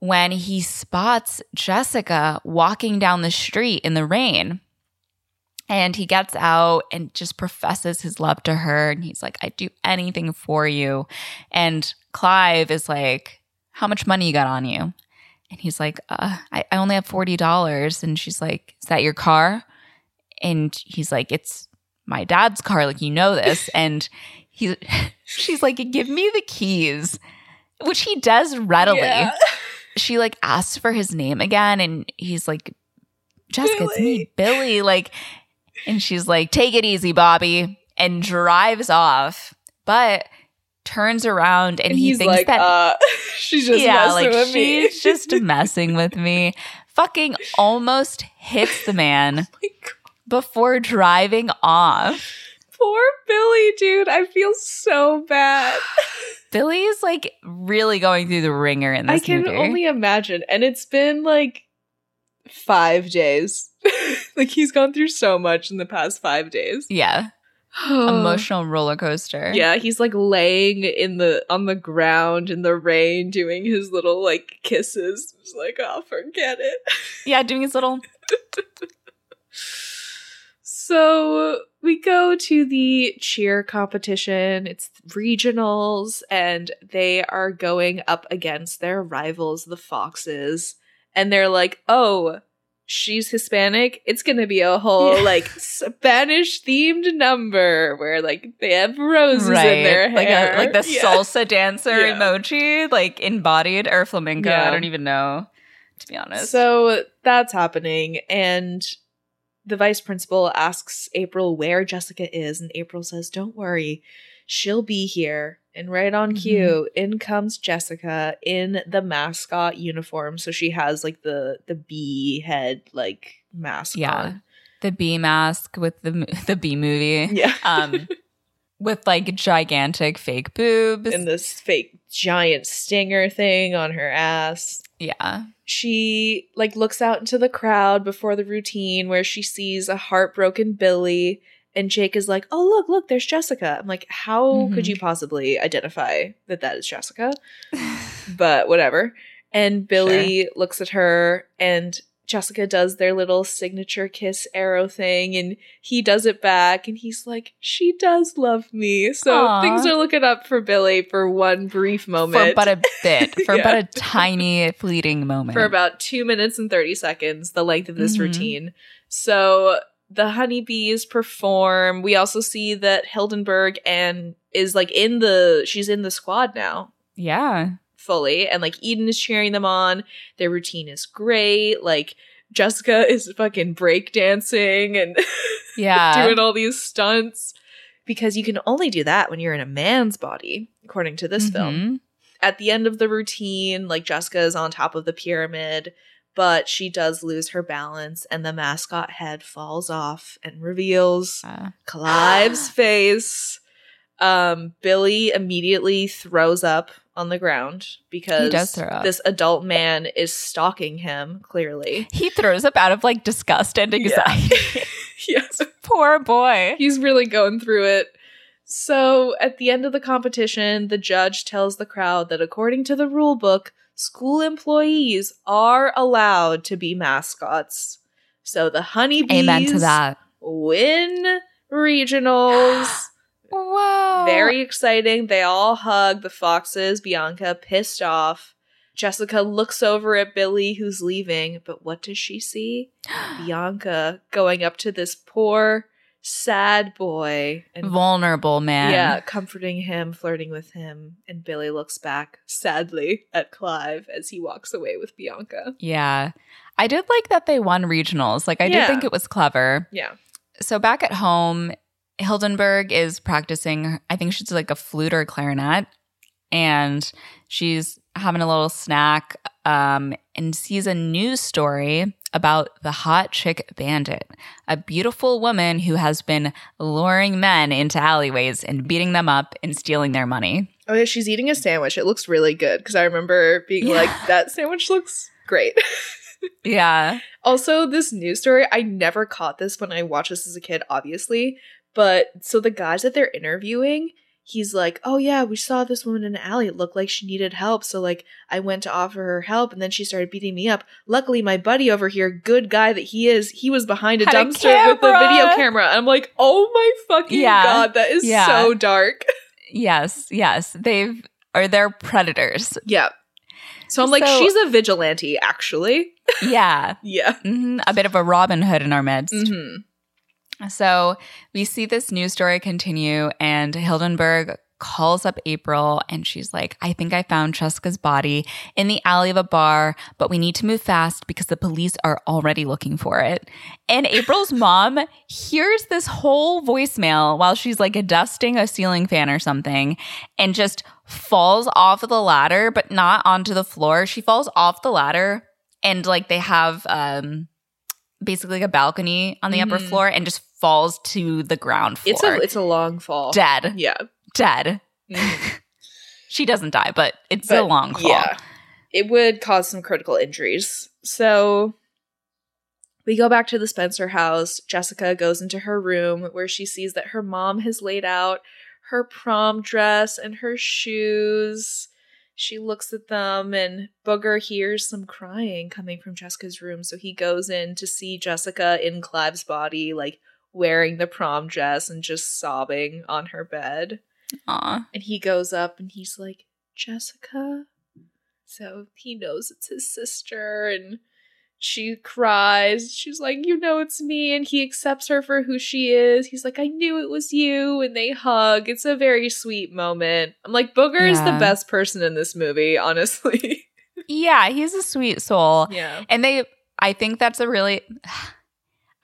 When he spots Jessica walking down the street in the rain. And he gets out and just professes his love to her. And he's like, I'd do anything for you. And Clive is like, How much money you got on you? And he's like, uh, I, I only have $40. And she's like, Is that your car? And he's like, It's my dad's car. Like, you know this. And he, she's like, Give me the keys, which he does readily. Yeah. She like asks for his name again. And he's like, Jessica, it's me, Billy. Like, and she's like, Take it easy, Bobby. And drives off. But turns around and, And he thinks like, that uh, she's just yeah, messing like with me. she's just messing with me. Fucking almost hits the man Oh before driving off. Poor Billy, dude. I feel so bad. Billy is like really going through the ringer in this. I can movie. only imagine. And it's been like five days. like he's gone through so much in the past five days. Yeah. Emotional roller coaster. Yeah, he's like laying in the on the ground in the rain doing his little like kisses. It's like, oh forget it. Yeah, doing his little So we go to the cheer competition. It's regionals, and they are going up against their rivals, the Foxes. And they're like, oh, she's Hispanic. It's going to be a whole Yeah. like Spanish themed number where like they have roses in their like hair. a, like the Yeah. salsa dancer Yeah. emoji, like embodied or flamenco. I don't even know, to be honest. So that's happening. And the vice principal asks April where Jessica is. And April says, Don't worry, she'll be here. And right on Mhm. cue, in comes Jessica in the mascot uniform. So she has like the the bee head like mask. Yeah. on. the bee mask with the the bee movie, Yeah. um, with like gigantic fake boobs. and this fake giant stinger thing on her ass. yeah, she like looks out into the crowd before the routine where she sees a heartbroken Billy and Jake is like, "Oh, look, look, there's Jessica." I'm like, "How could Mhm. you possibly identify that that is Jessica?" But whatever. And Billy looks at her and Jessica does their little signature kiss arrow thing and he does it back and he's like, "She does love me." So Aw. things are looking up for Billy for one brief moment. for but a bit, for Yeah. but a tiny fleeting moment. for about two minutes and 30 seconds, the length of this Mhm. routine. So the honeybees perform. We also see that Hildenberg and is like in the she's in the squad now yeah, fully and like Eden is cheering them on. Their routine is great. Like Jessica is fucking breakdancing and yeah, doing all these stunts because you can only do that when you're in a man's body according to this film Mhm. at the end of the routine, like Jessica is on top of the pyramid, but she does lose her balance and the mascot head falls off and reveals Uh, Clive's face. Um, Billy immediately throws up on the ground because does throw up. this adult man is stalking him, clearly. he throws up out of like disgust and Yeah. anxiety. yes. Poor boy. He's really going through it. So, at the end of the competition, the judge tells the crowd that according to the rule book, school employees are allowed to be mascots. So, the honeybees Amen to that. win regionals. Whoa. Very exciting. They all hug the foxes. Bianca pissed off. Jessica looks over at Billy, who's leaving, but what does she see? Bianca going up to this poor, sad boy and vulnerable man. yeah, comforting him, flirting with him, and Billy looks back sadly at Clive as he walks away with Bianca. Yeah. I did like that they won regionals. Like I Yeah. did think it was clever. Yeah. So back at home, Hildenberg is practicing, I think she's like a flute or clarinet, and she's having a little snack um, and sees a news story about the hot chick bandit, a beautiful woman who has been luring men into alleyways and beating them up and stealing their money. Oh yeah, she's eating a sandwich. It looks really good because I remember being Yeah. like, "That sandwich looks great." Yeah. Also, this news story, I never caught this when I watched this as a kid, obviously. But so the guys that they're interviewing, he's like, Oh, yeah, we saw this woman in the alley. It looked like she needed help. So, like, I went to offer her help and then she started beating me up. Luckily, my buddy over here, good guy that he is, he was behind a Had a dumpster with the camera. video camera. And I'm like, Oh my fucking Yeah. God, that is Yeah. so dark. Yes. Yes. They've, or they're predators. yeah. So I'm like, So- She's a vigilante, actually. Yeah. Yeah. hmm A bit of a Robin Hood in our midst. hmm So we see this news story continue, and Hildenberg calls up April and she's like, I think I found Cheska's body in the alley of a bar, but we need to move fast because the police are already looking for it. And April's mom hears this whole voicemail while she's like dusting a ceiling fan or something and just falls off of the ladder, but not onto the floor. She falls off the ladder and like they have um basically like a balcony on the upper Mhm. floor and just falls to the ground floor. It's a it's a long fall. dead. Yeah. Dead. Mhm. She doesn't die, but it's a long fall. Yeah. It would cause some critical injuries. So We go back to the Spencer house. Jessica goes into her room where she sees that her mom has laid out her prom dress and her shoes. She looks at them, and Booger hears some crying coming from Jessica's room. So he goes in to see Jessica in Clive's body, like wearing the prom dress and just sobbing on her bed. Aw. And he goes up and he's like, Jessica? So he knows it's his sister and she cries. She's like, You know it's me. And he accepts her for who she is. He's like, I knew it was you. And they hug. It's a very sweet moment. I'm like, Booger is the best person in this movie, honestly. Yeah, he's a sweet soul. yeah. And they, I think that's a really,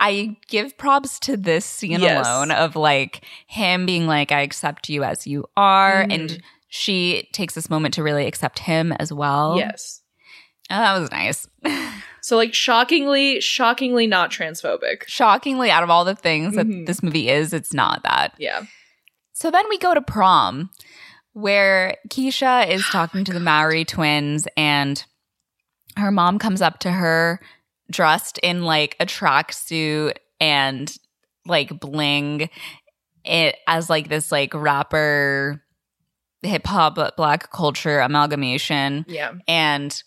I give props to this scene Yes. alone of like him being like, I accept you as you are. Mhm. And she takes this moment to really accept him as well. Yes. Oh, that was nice. So, like, shockingly, shockingly not transphobic. Shockingly, out of all the things that Mhm. this movie is, it's not that. Yeah. So then we go to prom, where Keecia is talking to the Maori twins, and her mom comes up to her dressed in like a tracksuit and like bling it as like this like rapper hip hop black culture amalgamation. Yeah. and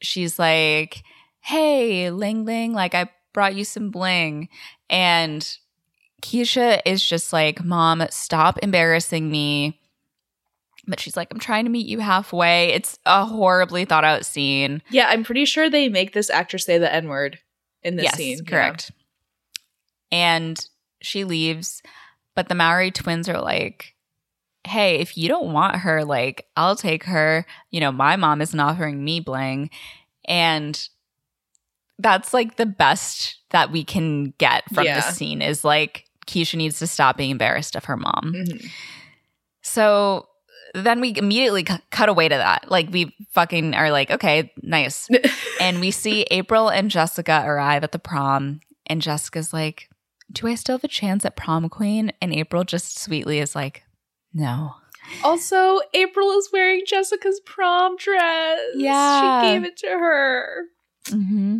she's like hey ling ling like i brought you some bling. And keecia is just like mom stop embarrassing me but she's like i'm trying to meet you halfway it's a horribly thought out scene Yeah, I'm pretty sure they make this actress say the N word in this yes scene. Yeah. correct and she leaves but the maori twins are like hey if you don't want her like i'll take her you know my mom isn't offering me bling and that's like the best that we can get from Yeah. this scene is like keecia needs to stop being embarrassed of her mom Mhm. so then we immediately cu- cut away to that like we fucking are like okay nice and we see April and Jessica arrive at the prom, and Jessica's like, Do I still have a chance at prom queen? And April just sweetly is like, No. Also, April is wearing Jessica's prom dress. Yeah. She gave it to her. hmm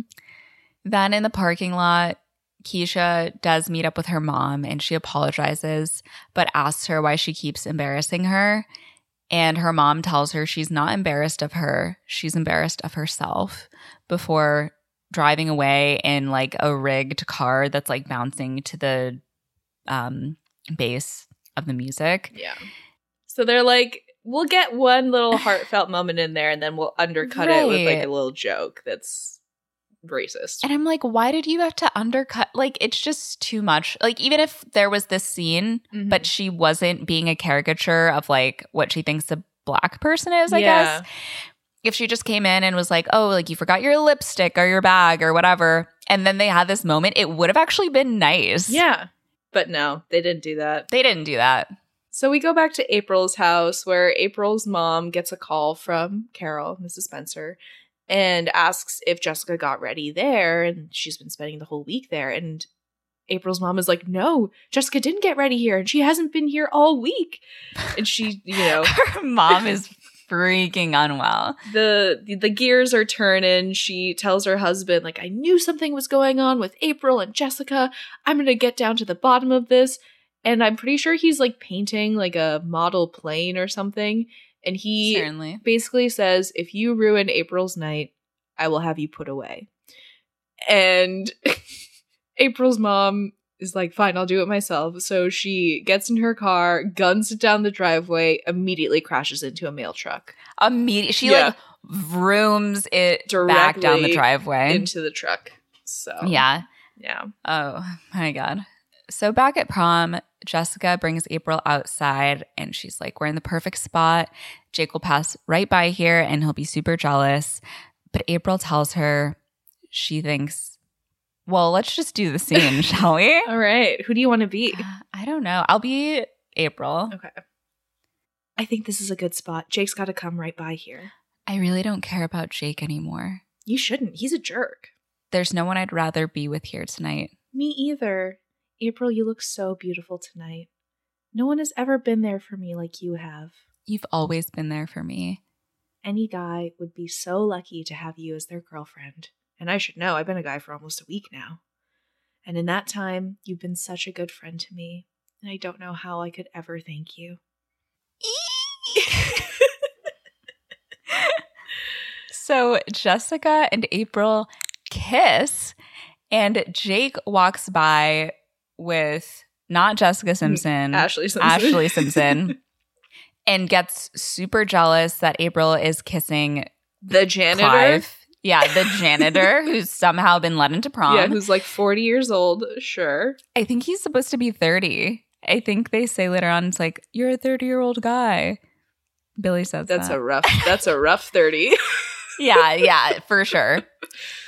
Then in the parking lot, Keecia does meet up with her mom and she apologizes, but asks her why she keeps embarrassing her. And her mom tells her she's not embarrassed of her, she's embarrassed of herself before driving away in like a rigged car that's like bouncing to the um bass of the music. Yeah. So they're like, we'll get one little heartfelt moment in there and then we'll undercut it with like a little joke that's racist. And I'm like, why did you have to undercut? Like, it's just too much. Like, even if there was this scene, Mhm. but she wasn't being a caricature of like what she thinks a black person is, I Yeah. guess. If she just came in and was like, oh, like you forgot your lipstick or your bag or whatever, and then they had this moment, it would have actually been nice. yeah. But no, they didn't do that. They didn't do that. So we go back to April's house where April's mom gets a call from Carol, Mrs. Spencer, and asks if Jessica got ready there. And she's been spending the whole week there. And April's mom is like, No, Jessica didn't get ready here. And she hasn't been here all week. And she, you know, Her mom is freaking unwell. the the gears are turning. She tells her husband, like, I knew something was going on with April and Jessica. I'm gonna get down to the bottom of this. And I'm pretty sure he's like painting like a model plane or something. And he Certainly. basically says, if you ruin April's night, I will have you put away. And April's mom is like, fine, I'll do it myself. So she gets in her car, guns it down the driveway, immediately crashes into a mail truck Immediate. She Yeah. like vrooms it back down the driveway. into the truck. So yeah. yeah. Oh my God. So back at prom, Jessica brings April outside and she's like, We're in the perfect spot. Jake will pass right by here and he'll be super jealous. But April tells her she thinks, Well, let's just do the scene, shall we? All right. Who do you want to be? Uh, I don't know. I'll be April. Okay. I think this is a good spot. Jake's got to come right by here. I really don't care about Jake anymore. You shouldn't. He's a jerk. There's no one I'd rather be with here tonight. Me either. April, you look so beautiful tonight. No one has ever been there for me like you have. You've always been there for me. Any guy would be so lucky to have you as their girlfriend. And I should know, I've been a guy for almost a week now. And in that time, you've been such a good friend to me. And I don't know how I could ever thank you. so Jessica and April kiss, and Jake walks by with not Jessica mm, Simpson, Ashlee Simpson. Ashlee Simpson, and gets super jealous that April is kissing the janitor. Clive. Yeah, the janitor who's somehow been let into prom. Yeah, who's like 40 years old, sure. I think he's supposed to be 30. I think they say later on it's like, you're a 30 year old guy. Billy says That's that. a rough that's a rough 30. yeah, yeah, for sure.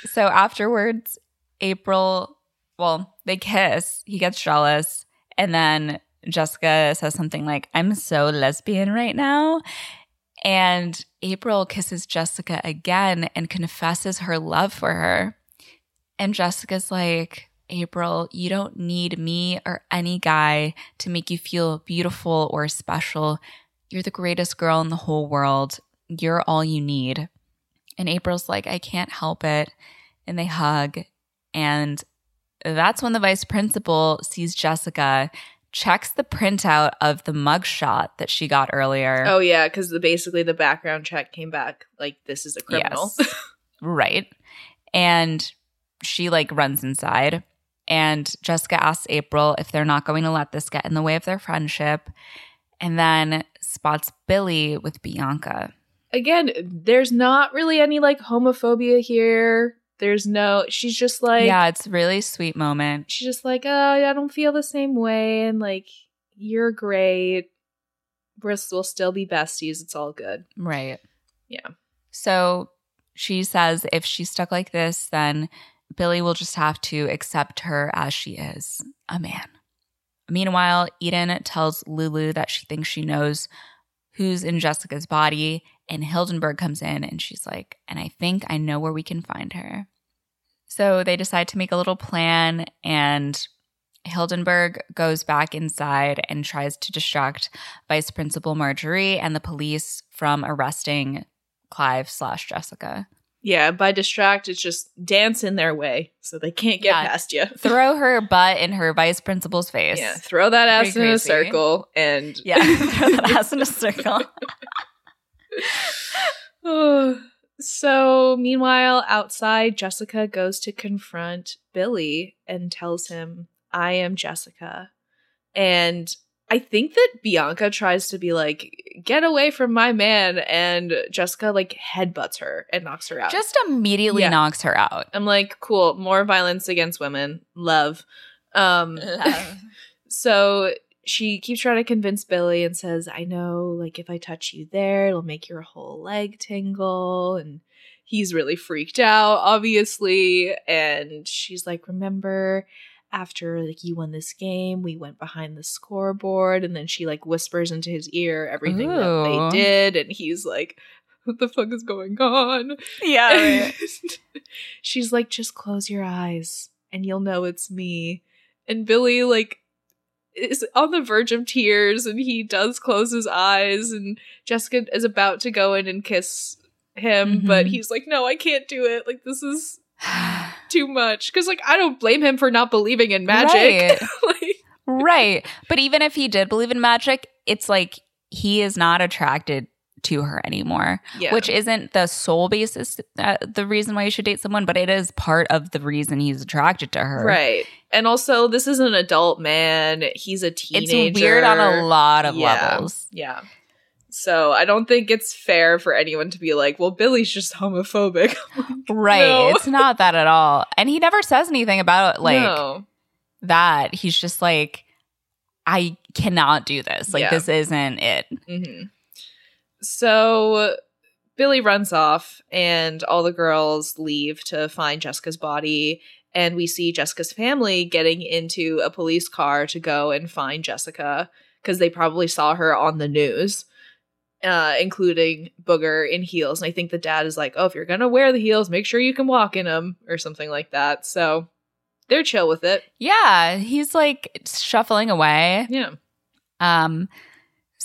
So afterwards, April, well, they kiss. He gets jealous. And then Jessica says something like, I'm so lesbian right now. And April kisses Jessica again and confesses her love for her. And Jessica's like, April, you don't need me or any guy to make you feel beautiful or special. You're the greatest girl in the whole world. You're all you need. And April's like, I can't help it. And they hug. And that's when the vice principal sees Jessica, checks the printout of the mugshot that she got earlier. Oh yeah, because the basically the background check came back like this is a criminal. Yes. right. And she like runs inside. And Jessica asks April if they're not going to let this get in the way of their friendship. And then spots Billy with Bianca. Again, there's not really any like homophobia here. There's no she's just like yeah, it's a really sweet moment. she's just like, oh, I don't feel the same way, and like, you're great. We're, we'll still be besties. It's all good. Right. Yeah. So she says if she's stuck like this, then Billy will just have to accept her as she is a man. Meanwhile, Eden tells Lulu that she thinks she knows who's in Jessica's body, and Hildenberg comes in and she's like, and I think I know where we can find her. So they decide to make a little plan, and Hildenberg goes back inside and tries to distract Vice Principal Marjorie and the police from arresting Clive slash Jessica. Yeah, by distract, it's just dance in their way so they can't get Yeah. past you. Throw her butt in her vice principal's face. Yeah, throw that ass Pretty in a circle and Yeah, throw that ass in a circle. so, meanwhile, outside, Jessica goes to confront Billy and tells him, I am Jessica. And I think that Bianca tries to be like, get away from my man. And Jessica, like, headbutts her and knocks her out. Just immediately Yeah. knocks her out. I'm like, cool, more violence against women. Love. Um, so she keeps trying to convince Billy and says, I know, like, if I touch you there, it'll make your whole leg tingle. And he's really freaked out, obviously. And she's like, Remember, after like you won this game, we went behind the scoreboard. And then she like whispers into his ear everything that they did. And he's like, What the fuck is going on? Yeah. And she's like, just close your eyes and you'll know it's me. And Billy, like, is on the verge of tears and he does close his eyes. And Jessica is about to go in and kiss him, but Mhm. he's like, no, I can't do it. Like, this is too much. Cause, like, I don't blame him for not believing in magic. like, right. But even if he did believe in magic, it's like he is not attracted to her anymore, yeah. which isn't the sole basis, uh, the reason why you should date someone, but it is part of the reason he's attracted to her. Right. And also, this is an adult man. He's a teenager. It's weird on a lot of Yeah. levels. Yeah. So I don't think it's fair for anyone to be like, well, Billy's just homophobic. Right. No. It's not that at all. And he never says anything about like no. that. He's just like, I cannot do this. Like, Yeah. this isn't it. hmm So Billy runs off, and all the girls leave to find Jessica's body. And we see Jessica's family getting into a police car to go and find Jessica because they probably saw her on the news, uh, including Booger in heels. And I think the dad is like, oh, if you're going to wear the heels, make sure you can walk in them or something like that. So they're chill with it. Yeah. He's like shuffling away. Yeah. Um,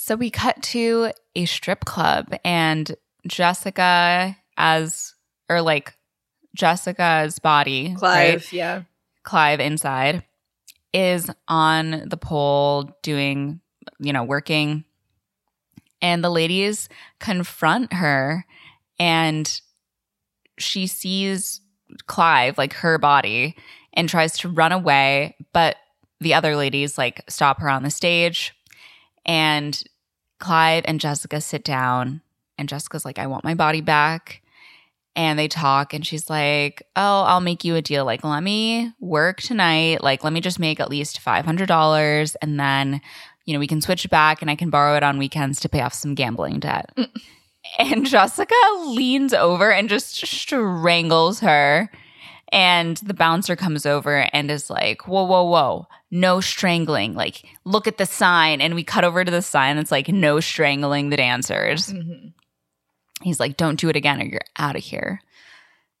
so we cut to a strip club and Jessica as or like Jessica's body, Clive, right? yeah. Clive inside, is on the pole doing, you know, working. And the ladies confront her and she sees Clive, like her body, and tries to run away. But the other ladies like stop her on the stage. And Clive and Jessica sit down. And Jessica's like, I want my body back. And they talk and she's like oh i'll make you a deal. Like let me work tonight. Like let me just make at least $500 and then you know we can switch back and i can borrow it on weekends to pay off some gambling debt. Mm. And jessica leans over and just strangles her and the bouncer comes over and is like whoa whoa whoa no strangling. Like look at the sign. And we cut over to the sign it's like no strangling the dancers Mhm. he's like don't do it again or you're out of here.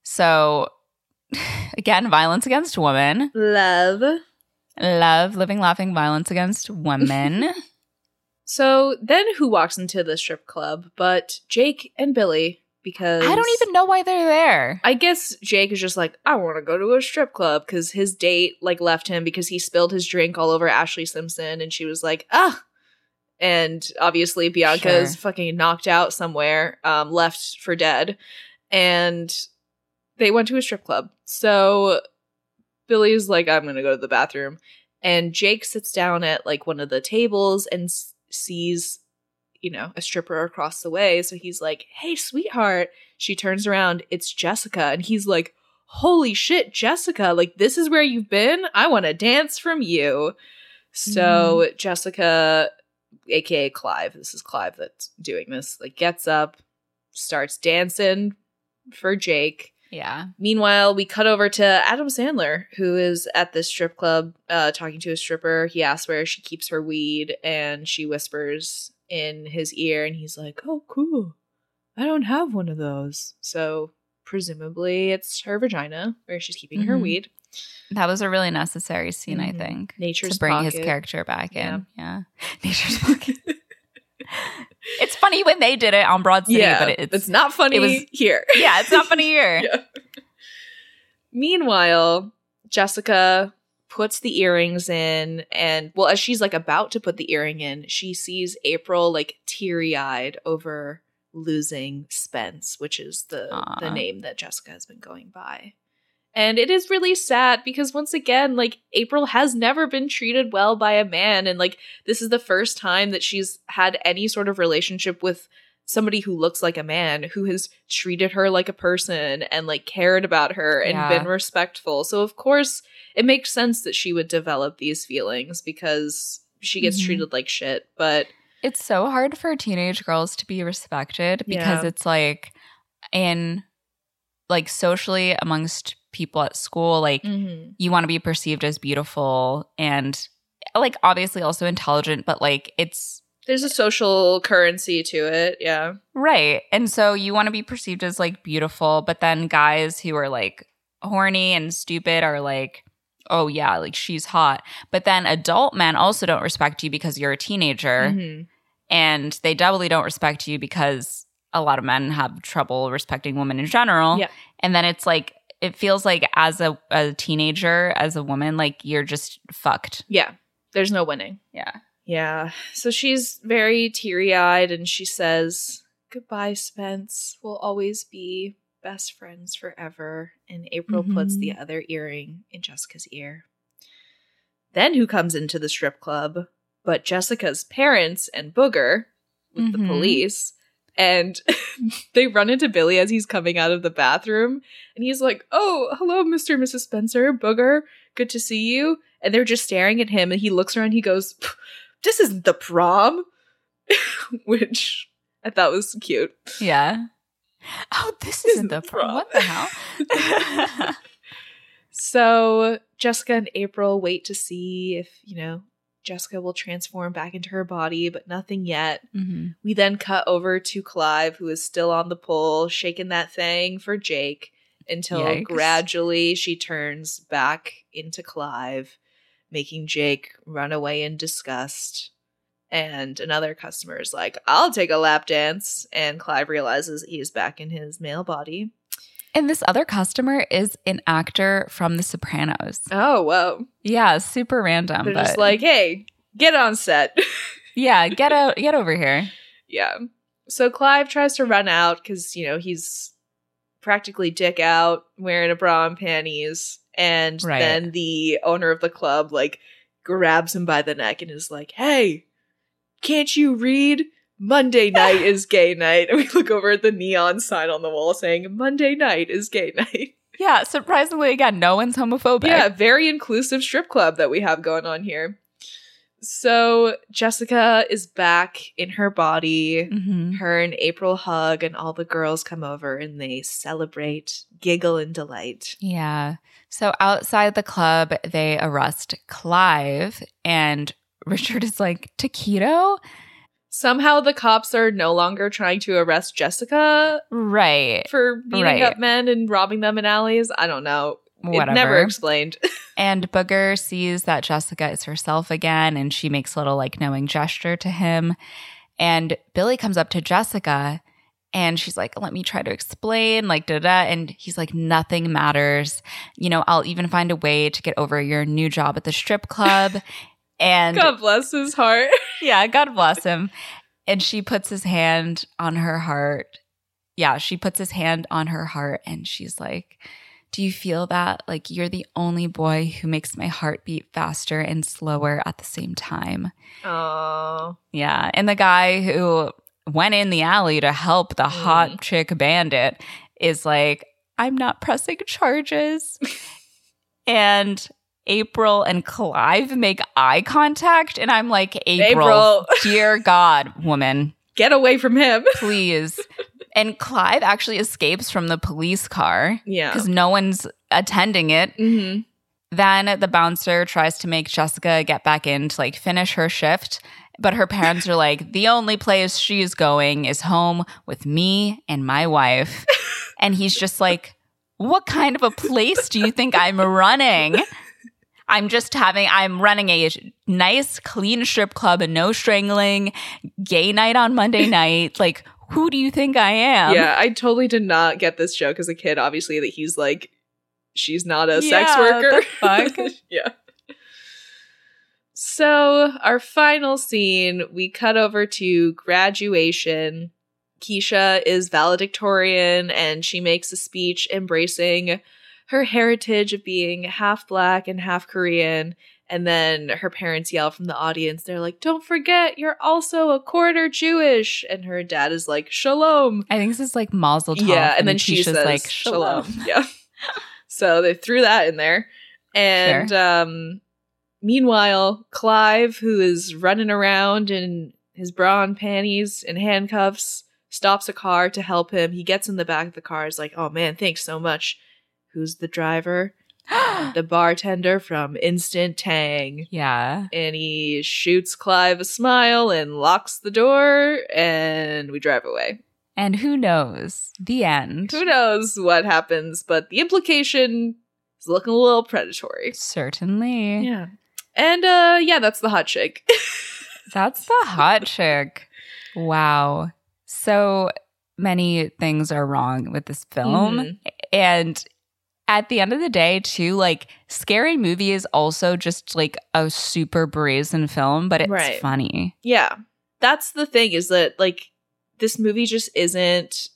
So again violence against women. Love. love living laughing violence against women. So then who walks into the strip club but Jake and Billy because i don't even know why they're there I guess Jake is just like, I want to go to a strip club because his date like left him because he spilled his drink all over Ashlee Simpson, and she was like, ah. And obviously Bianca is Sure. fucking knocked out somewhere, um, left for dead, and they went to a strip club. So Billy's like, I'm gonna go to the bathroom, and Jake sits down at like one of the tables and s- sees, you know, a stripper across the way. So he's like, Hey, sweetheart. She turns around, it's Jessica, and he's like, Holy shit, Jessica, like this is where you've been? I want to dance from you. So Jessica, aka Clive, this is Clive that's doing this, like gets up, starts dancing for Jake. yeah Meanwhile, we cut over to Adam Sandler, who is at this strip club uh, talking to a stripper. He asks where she keeps her weed, and she whispers in his ear, and he's like, Oh, cool. I don't have one of those. So, presumably, it's her vagina where she's keeping her Mhm. weed. that was a really necessary scene i Mhm. think Nature's to bring his character back Yeah. in yeah nature's pocket it's funny when they did it on broad city yeah, but it's, it's not funny it was- here. yeah it's not funny here Yeah. Meanwhile, Jessica puts the earrings in, and well, as she's like about to put the earring in, she sees April like teary eyed over losing Spence, which is the Aw. the name that Jessica has been going by. And it is really sad because once again, like April has never been treated well by a man. And like this is the first time that she's had any sort of relationship with somebody who looks like a man who has treated her like a person and like cared about her and Yeah. been respectful. So of course it makes sense that she would develop these feelings because she gets Mhm. treated like shit. But It's so hard for teenage girls to be respected because Yeah. it's like in like socially amongst people at school, like you want to be perceived as beautiful and like obviously also intelligent, but like it's there's a social currency to it. Yeah. right. And so you want to be perceived as like beautiful, but then guys who are like horny and stupid are like, oh yeah, like she's hot. But then adult men also don't respect you because you're a teenager. Mhm. and they doubly don't respect you because a lot of men have trouble respecting women in general. Yeah. And then it's like it feels like as a, a teenager, as a woman, like you're just fucked. Yeah. There's no winning. Yeah. Yeah. So she's very teary eyed and she says, Goodbye, Spence. We'll always be best friends forever. And April puts Mhm. the other earring in Jessica's ear. Then who comes into the strip club? But Jessica's parents and Booger with the Mhm. police. And they run into Billy as he's coming out of the bathroom. And he's like, Oh, hello, Mr. and Mrs. Spencer. Booger, good to see you. And they're just staring at him. And he looks around. He goes, This isn't the prom. Which I thought was cute. Yeah. Oh, this Isn't isn't the prom. prom. What the hell? So Jessica and April wait to see if, you know, Jessica will transform back into her body, but nothing yet. Mhm. We then cut over to Clive, who is still on the pole, shaking that thing for Jake until Yikes. gradually she turns back into Clive, making Jake run away in disgust. And another customer is like, I'll take a lap dance. And Clive realizes he is back in his male body. And this other customer is an actor from The Sopranos. Oh, whoa. Yeah, super random. They're but just like, hey, get on set. yeah, get out, get over here. yeah. So Clive tries to run out because, you know, he's practically dick out, wearing a bra and panties. And Right. then the owner of the club, like, grabs him by the neck and is like, hey, can't you read? Monday night is gay night. And we look over at the neon sign on the wall saying, Monday night is gay night. Yeah, surprisingly, again, no one's homophobic. Yeah, very inclusive strip club that we have going on here. So Jessica is back in her body. Mhm. Her and April hug, and all the girls come over and they celebrate, giggle, and delight. Yeah. So outside the club, they arrest Clive, and Richard is like, Taquito? Somehow the cops are no longer trying to arrest Jessica Right. for beating Right. up men and robbing them in alleys. I don't know. Whatever. It never explained. And Booger sees that Jessica is herself again, and she makes a little like knowing gesture to him. And Billy comes up to Jessica and she's like, Let me try to explain, like, da da. And he's like, Nothing matters. You know, I'll even find a way to get over your new job at the strip club. And God bless his heart. yeah, God bless him. And she puts his hand on her heart. Yeah, she puts his hand on her heart and she's like, Do you feel that? Like, you're the only boy who makes my heart beat faster and slower at the same time. Oh. Yeah. And the guy who went in the alley to help the mm. hot chick bandit is like, I'm not pressing charges. and April and Clive make eye contact. And I'm like, April, April. dear God, woman, Get away from him. please. And Clive actually escapes from the police car Yeah. because no one's attending it. hmm Then the bouncer tries to make Jessica get back in to like finish her shift. But her parents are like, the only place she's going is home with me and my wife. and he's just like, what kind of a place do you think I'm running? I'm just having, I'm running a nice, clean strip club and no strangling, gay night on Monday night. Like, who do you think I am? yeah, I totally did not get this joke as a kid. Obviously, that he's like, she's not a sex worker. the fuck? yeah. So, our final scene, we cut over to graduation. Keecia is valedictorian and she makes a speech embracing her heritage of being half black and half Korean. And then her parents yell from the audience, they're like, Don't forget, you're also a quarter Jewish. And her dad is like, Shalom. I think this is like Mazel Tov. Yeah, and then she says like, shalom. Shalom. Yeah. so they threw that in there. And um meanwhile, Clive, who is running around in his bra and panties and handcuffs, stops a car to help him. He gets in the back of the car, is like, Oh man, thanks so much. Who's the driver? The bartender from Instant Tang. yeah. And he shoots Clive a smile and locks the door, and we drive away. And who knows? The end. Who knows what happens, but the implication is looking a little predatory. Certainly. Yeah. And uh yeah, that's the hot chick. That's the hot chick. Wow. So many things are wrong with this film. Mhm. And at the end of the day, too, like Scary Movie is also just like a super brazen film, but it's Right. funny. yeah. That's the thing is that like this movie just isn't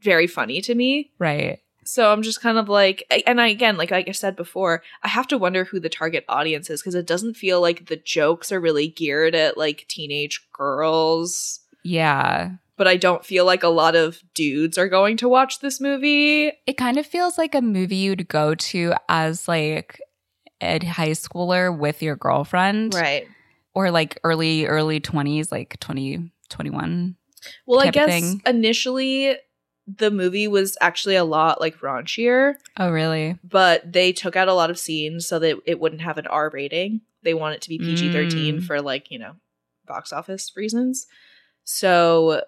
very funny to me. Right. So I'm just kind of like and I again like like I said before, I have to wonder who the target audience is because it doesn't feel like the jokes are really geared at like teenage girls. Yeah. But I don't feel like a lot of dudes are going to watch this movie. It kind of feels like a movie you'd go to as like a high schooler with your girlfriend. Right. Or like early, early 20s, like 20, 21. Well, I guess initially the movie was actually a lot like raunchier, Oh, really? but they took out a lot of scenes so that it wouldn't have an R rating. They want it to be PG 13 Mm. for like, you know, box office reasons. So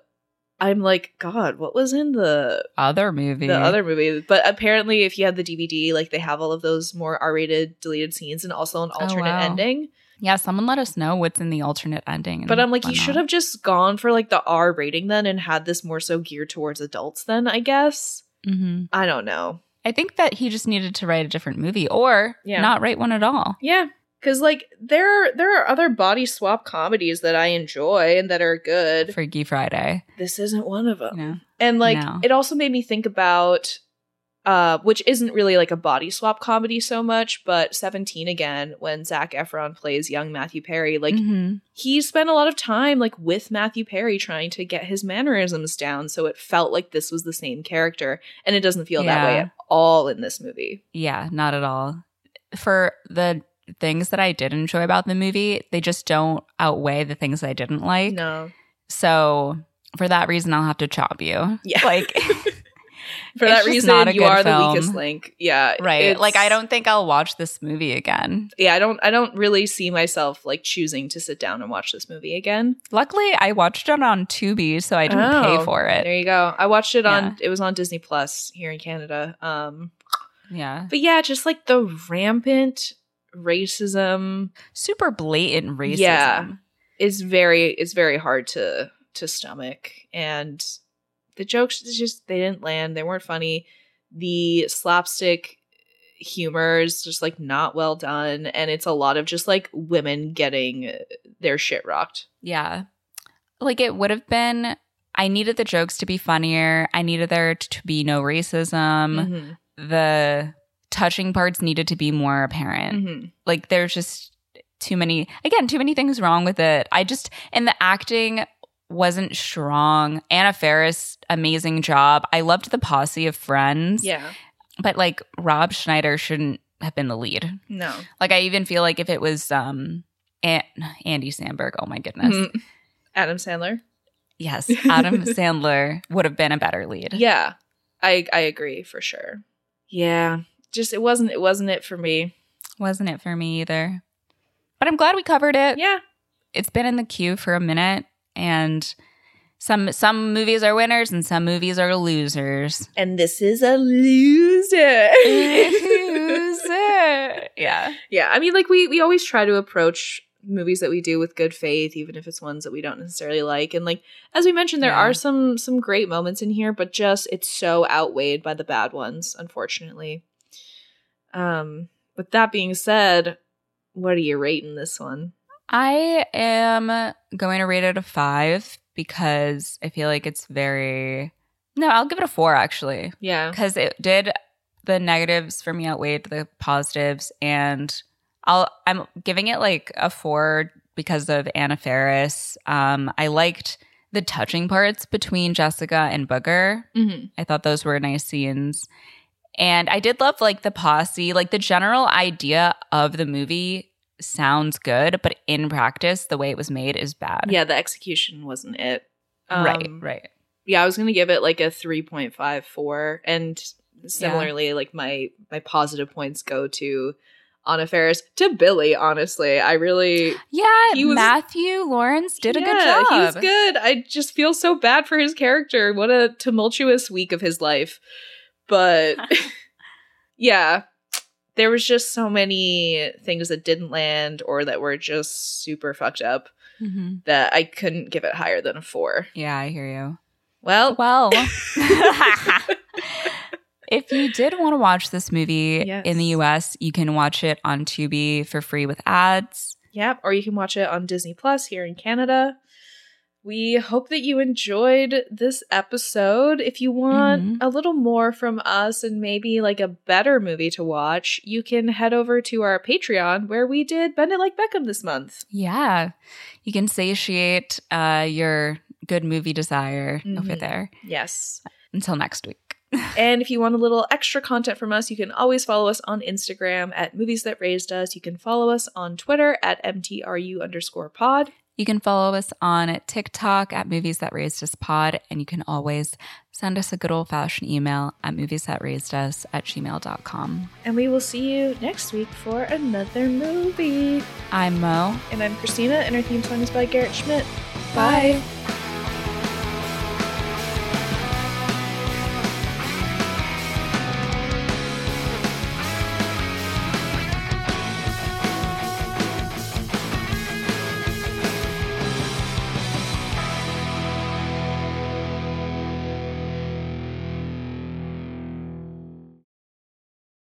I'm like, God, what was in the Other movie. the other movie? But apparently, if you have the DVD, like they have all of those more R rated deleted scenes and also an alternate Oh, wow. ending. Yeah, someone let us know what's in the alternate ending. But I'm like, you should have just gone for like the R rating then and had this more so geared towards adults then, I guess. hmm I don't know. I think that he just needed to write a different movie or Yeah. not write one at all. Yeah. Cause like there there are other body swap comedies that I enjoy and that are good. Freaky Friday. This isn't one of them. Know? And like No. it also made me think about uh which isn't really like a body swap comedy so much, but 17 again, when Zac Efron plays young Matthew Perry, like Mhm. he spent a lot of time like with Matthew Perry trying to get his mannerisms down, so it felt like this was the same character. And it doesn't feel that way at all in this movie. Yeah, not at all. For the things that I did enjoy about the movie, they just don't outweigh the things I didn't like. No. So for that reason, I'll have to chop you. Yeah. Like, For that reason, you are the weakest link. Yeah. right. Like, I don't think I'll watch this movie again. yeah, I don't I don't really see myself like choosing to sit down and watch this movie again. Luckily, I watched it on Tubi, so I didn't Oh, pay for it. There you go. I watched it on it was on Disney Plus here in Canada. Um Yeah. but yeah, just like the rampant racism Super blatant racism. Yeah. is very is very hard to to stomach and the jokes just they didn't land. They weren't funny. The slapstick humor is just like not well done and it's a lot of just like women getting their shit rocked. Yeah. Like it would have been I needed the jokes to be funnier. I needed there to be no racism. Mhm. The touching parts needed to be more apparent. Mhm. Like there's just too many again, too many things wrong with it. I just and the acting wasn't strong. Anna Faris, amazing job. I loved the posse of friends. Yeah. But like Rob Schneider shouldn't have been the lead. No. Like I even feel like if it was um An- Andy Samberg, oh my goodness. Mhm. Adam Sandler. Yes, Adam Sandler would have been a better lead. Yeah. I I agree for sure. Yeah. Just it wasn't it wasn't it for me. Wasn't it for me either. But I'm glad we covered it. Yeah. It's been in the queue for a minute and some some movies are winners and some movies are losers. And this is a loser. Loser. Yeah. yeah, I mean like we we always try to approach movies that we do with good faith even if it's ones that we don't necessarily like and like as we mentioned there Yeah. are some some great moments in here but just it's so outweighed by the bad ones unfortunately. Um with that being said, what are you rating this one? I am going to rate it a five because I feel like it's very. No, I'll give it a four actually Yeah. because it did the negatives for me outweighed the positives, and I'll I'm giving it like a four because of Anna Faris. Um, I liked the touching parts between Jessica and Booger. Mm-hmm. I thought those were nice scenes. And I did love like the posse, like the general idea of the movie sounds good, but in practice, the way it was made is bad. Yeah, the execution wasn't it. right, Um, right. Yeah, I was gonna give it like a three point five four, and similarly, like my my positive points go to Anna Faris to Billy. Honestly, I really Yeah, he was- Matthew Lawrence did a good job. He was good. I just feel so bad for his character. What a tumultuous week of his life. But yeah, there was just so many things that didn't land or that were just super fucked up Mhm. that I couldn't give it higher than a four. Yeah, I hear you. Well, Well, if you did want to watch this movie Yes. in the US, you can watch it on Tubi for free with ads. Yep, or you can watch it on Disney Plus here in Canada. We hope that you enjoyed this episode. If you want Mhm. a little more from us and maybe like a better movie to watch, you can head over to our Patreon where we did Bend It Like Beckham this month. Yeah, you can satiate uh, your good movie desire over Mhm. there. Yes. Until next week. and if you want a little extra content from us, you can always follow us on Instagram at Movies That Raised Us. You can follow us on Twitter at MTRU underscore pod. You can follow us on TikTok at Movies That Raised Us Pod, and you can always send us a good old fashioned email at movies that raised us at gmail.com. And we will see you next week for another movie. I'm Mo. And I'm Christina, and our theme song is by Garrett Schmidt. Bye. Bye.